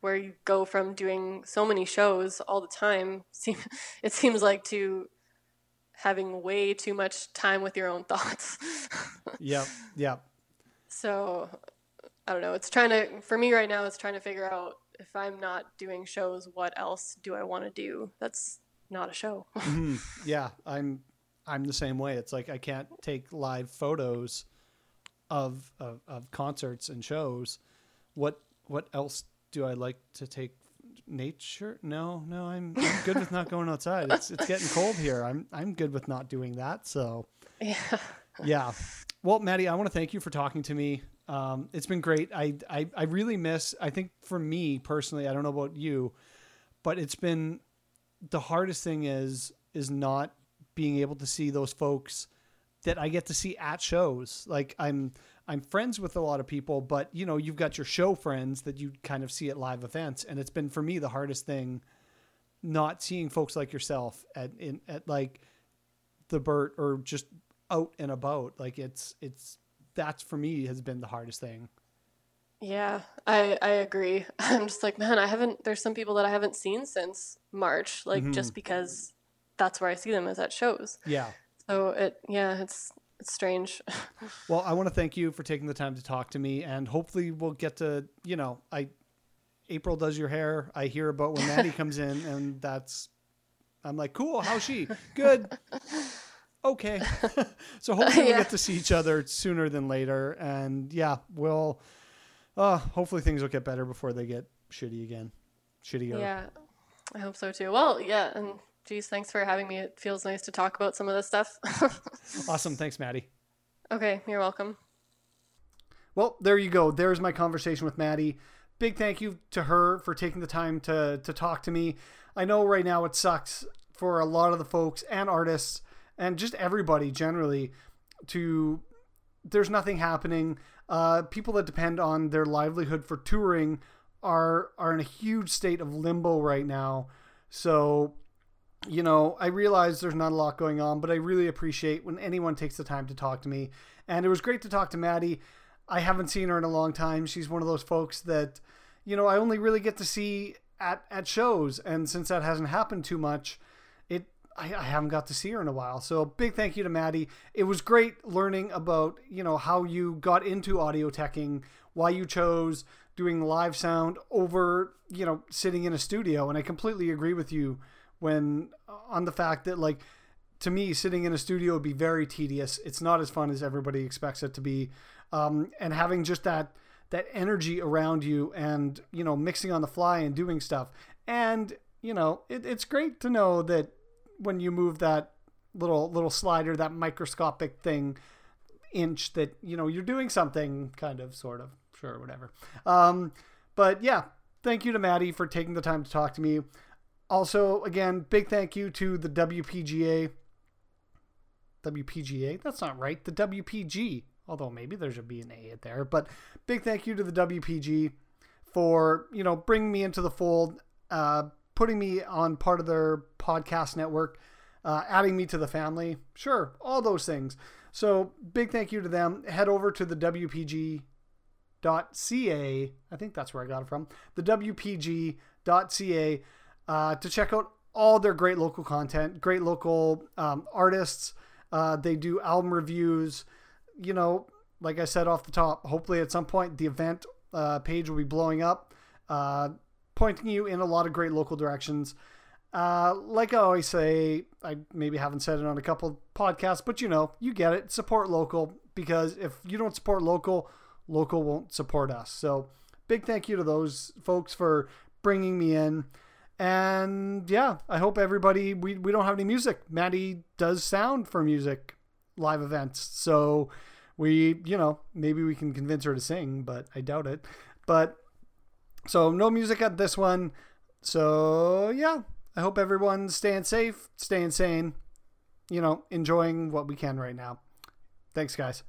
where you go from doing so many shows all the time. Seem it seems like to having way too much time with your own thoughts. Yep, yep. So I don't know. It's trying to for me right now. It's trying to figure out if I'm not doing shows, what else do I want to do? That's not a show. Mm-hmm. Yeah, I'm I'm the same way. It's like I can't take live photos of of, of concerts and shows. What what else do I like to take? Nature? No, no. I'm, I'm good with not going outside. It's it's getting cold here. I'm I'm good with not doing that. So yeah. yeah. Well, Maddie, I want to thank you for talking to me. Um, it's been great. I, I, I really miss, I think for me personally, I don't know about you, but it's been the hardest thing is, is not being able to see those folks that I get to see at shows. Like I'm, I'm friends with a lot of people, but you know, you've got your show friends that you kind of see at live events. And it's been for me the hardest thing not seeing folks like yourself at, in, at like the Burt or just out and about. Like it's it's that's for me has been the hardest thing. Yeah, I I agree. I'm just like, man, I haven't. There's some people that I haven't seen since March, like Mm-hmm. just because that's where I see them is at shows. Yeah. So it, yeah, it's it's strange. Well, I want to thank you for taking the time to talk to me, and hopefully we'll get to you know I April does your hair. I hear about when Maddie comes in, and that's I'm like, cool. How's she? Good. Okay. so hopefully we Yeah. get to see each other sooner than later, and yeah, we'll. Uh, hopefully things will get better before they get shitty again. Shittier. yeah, I hope so too. Well, yeah, and geez, thanks for having me. It feels nice to talk about some of this stuff. Awesome. Thanks, Maddie. okay, you're welcome. Well, there you go. There's my conversation with Maddie. Big thank you to her for taking the time to to talk to me. I know right now it sucks for a lot of the folks and artists and just everybody generally to there's nothing happening. Uh, people that depend on their livelihood for touring are are in a huge state of limbo right now. So, you know, I realize there's not a lot going on, but I really appreciate when anyone takes the time to talk to me. And it was great to talk to Maddie. I haven't seen her in a long time. She's one of those folks that, you know, I only really get to see at, at shows. And since that hasn't happened too much, I, I haven't got to see her in a while. So big thank you to Maddie. It was great learning about, you know, how you got into audio teching, why you chose doing live sound over, you know, sitting in a studio. And I completely agree with you when on the fact that like to me, sitting in a studio would be very tedious. It's not as fun as everybody expects it to be. Um, and having just that that energy around you, and you know, mixing on the fly and doing stuff, and you know, it, it's great to know that when you move that little little slider, that microscopic thing, inch, that you know you're doing something, kind of, sort of, sure, whatever. Um, but yeah, thank you to Maddie for taking the time to talk to me. Also, again, big thank you to the WPGA. WPGA? That's not right. The WPG. Although maybe there should be an A there. But big thank you to the WPG for, you know, bringing me into the fold, uh, putting me on part of their podcast network, uh, adding me to the family. Sure, all those things. So big thank you to them. Head over to the WPG WPG.ca. I think that's where I got it from. The WPG.ca uh, to check out all their great local content, great local um, artists. Uh, they do album reviews. You know, like I said off the top, hopefully at some point the event uh, page will be blowing up, uh, pointing you in a lot of great local directions. Uh, like I always say, I maybe haven't said it on a couple podcasts, but you know, you get it. Support local because if you don't support local, local won't support us. So, big thank you to those folks for bringing me in. And yeah, I hope everybody, we, we don't have any music. Maddie does sound for music live events. So, we, you know, maybe we can convince her to sing, but I doubt it. But so, no music at this one. So, yeah, I hope everyone's staying safe, staying sane, you know, enjoying what we can right now. Thanks, guys.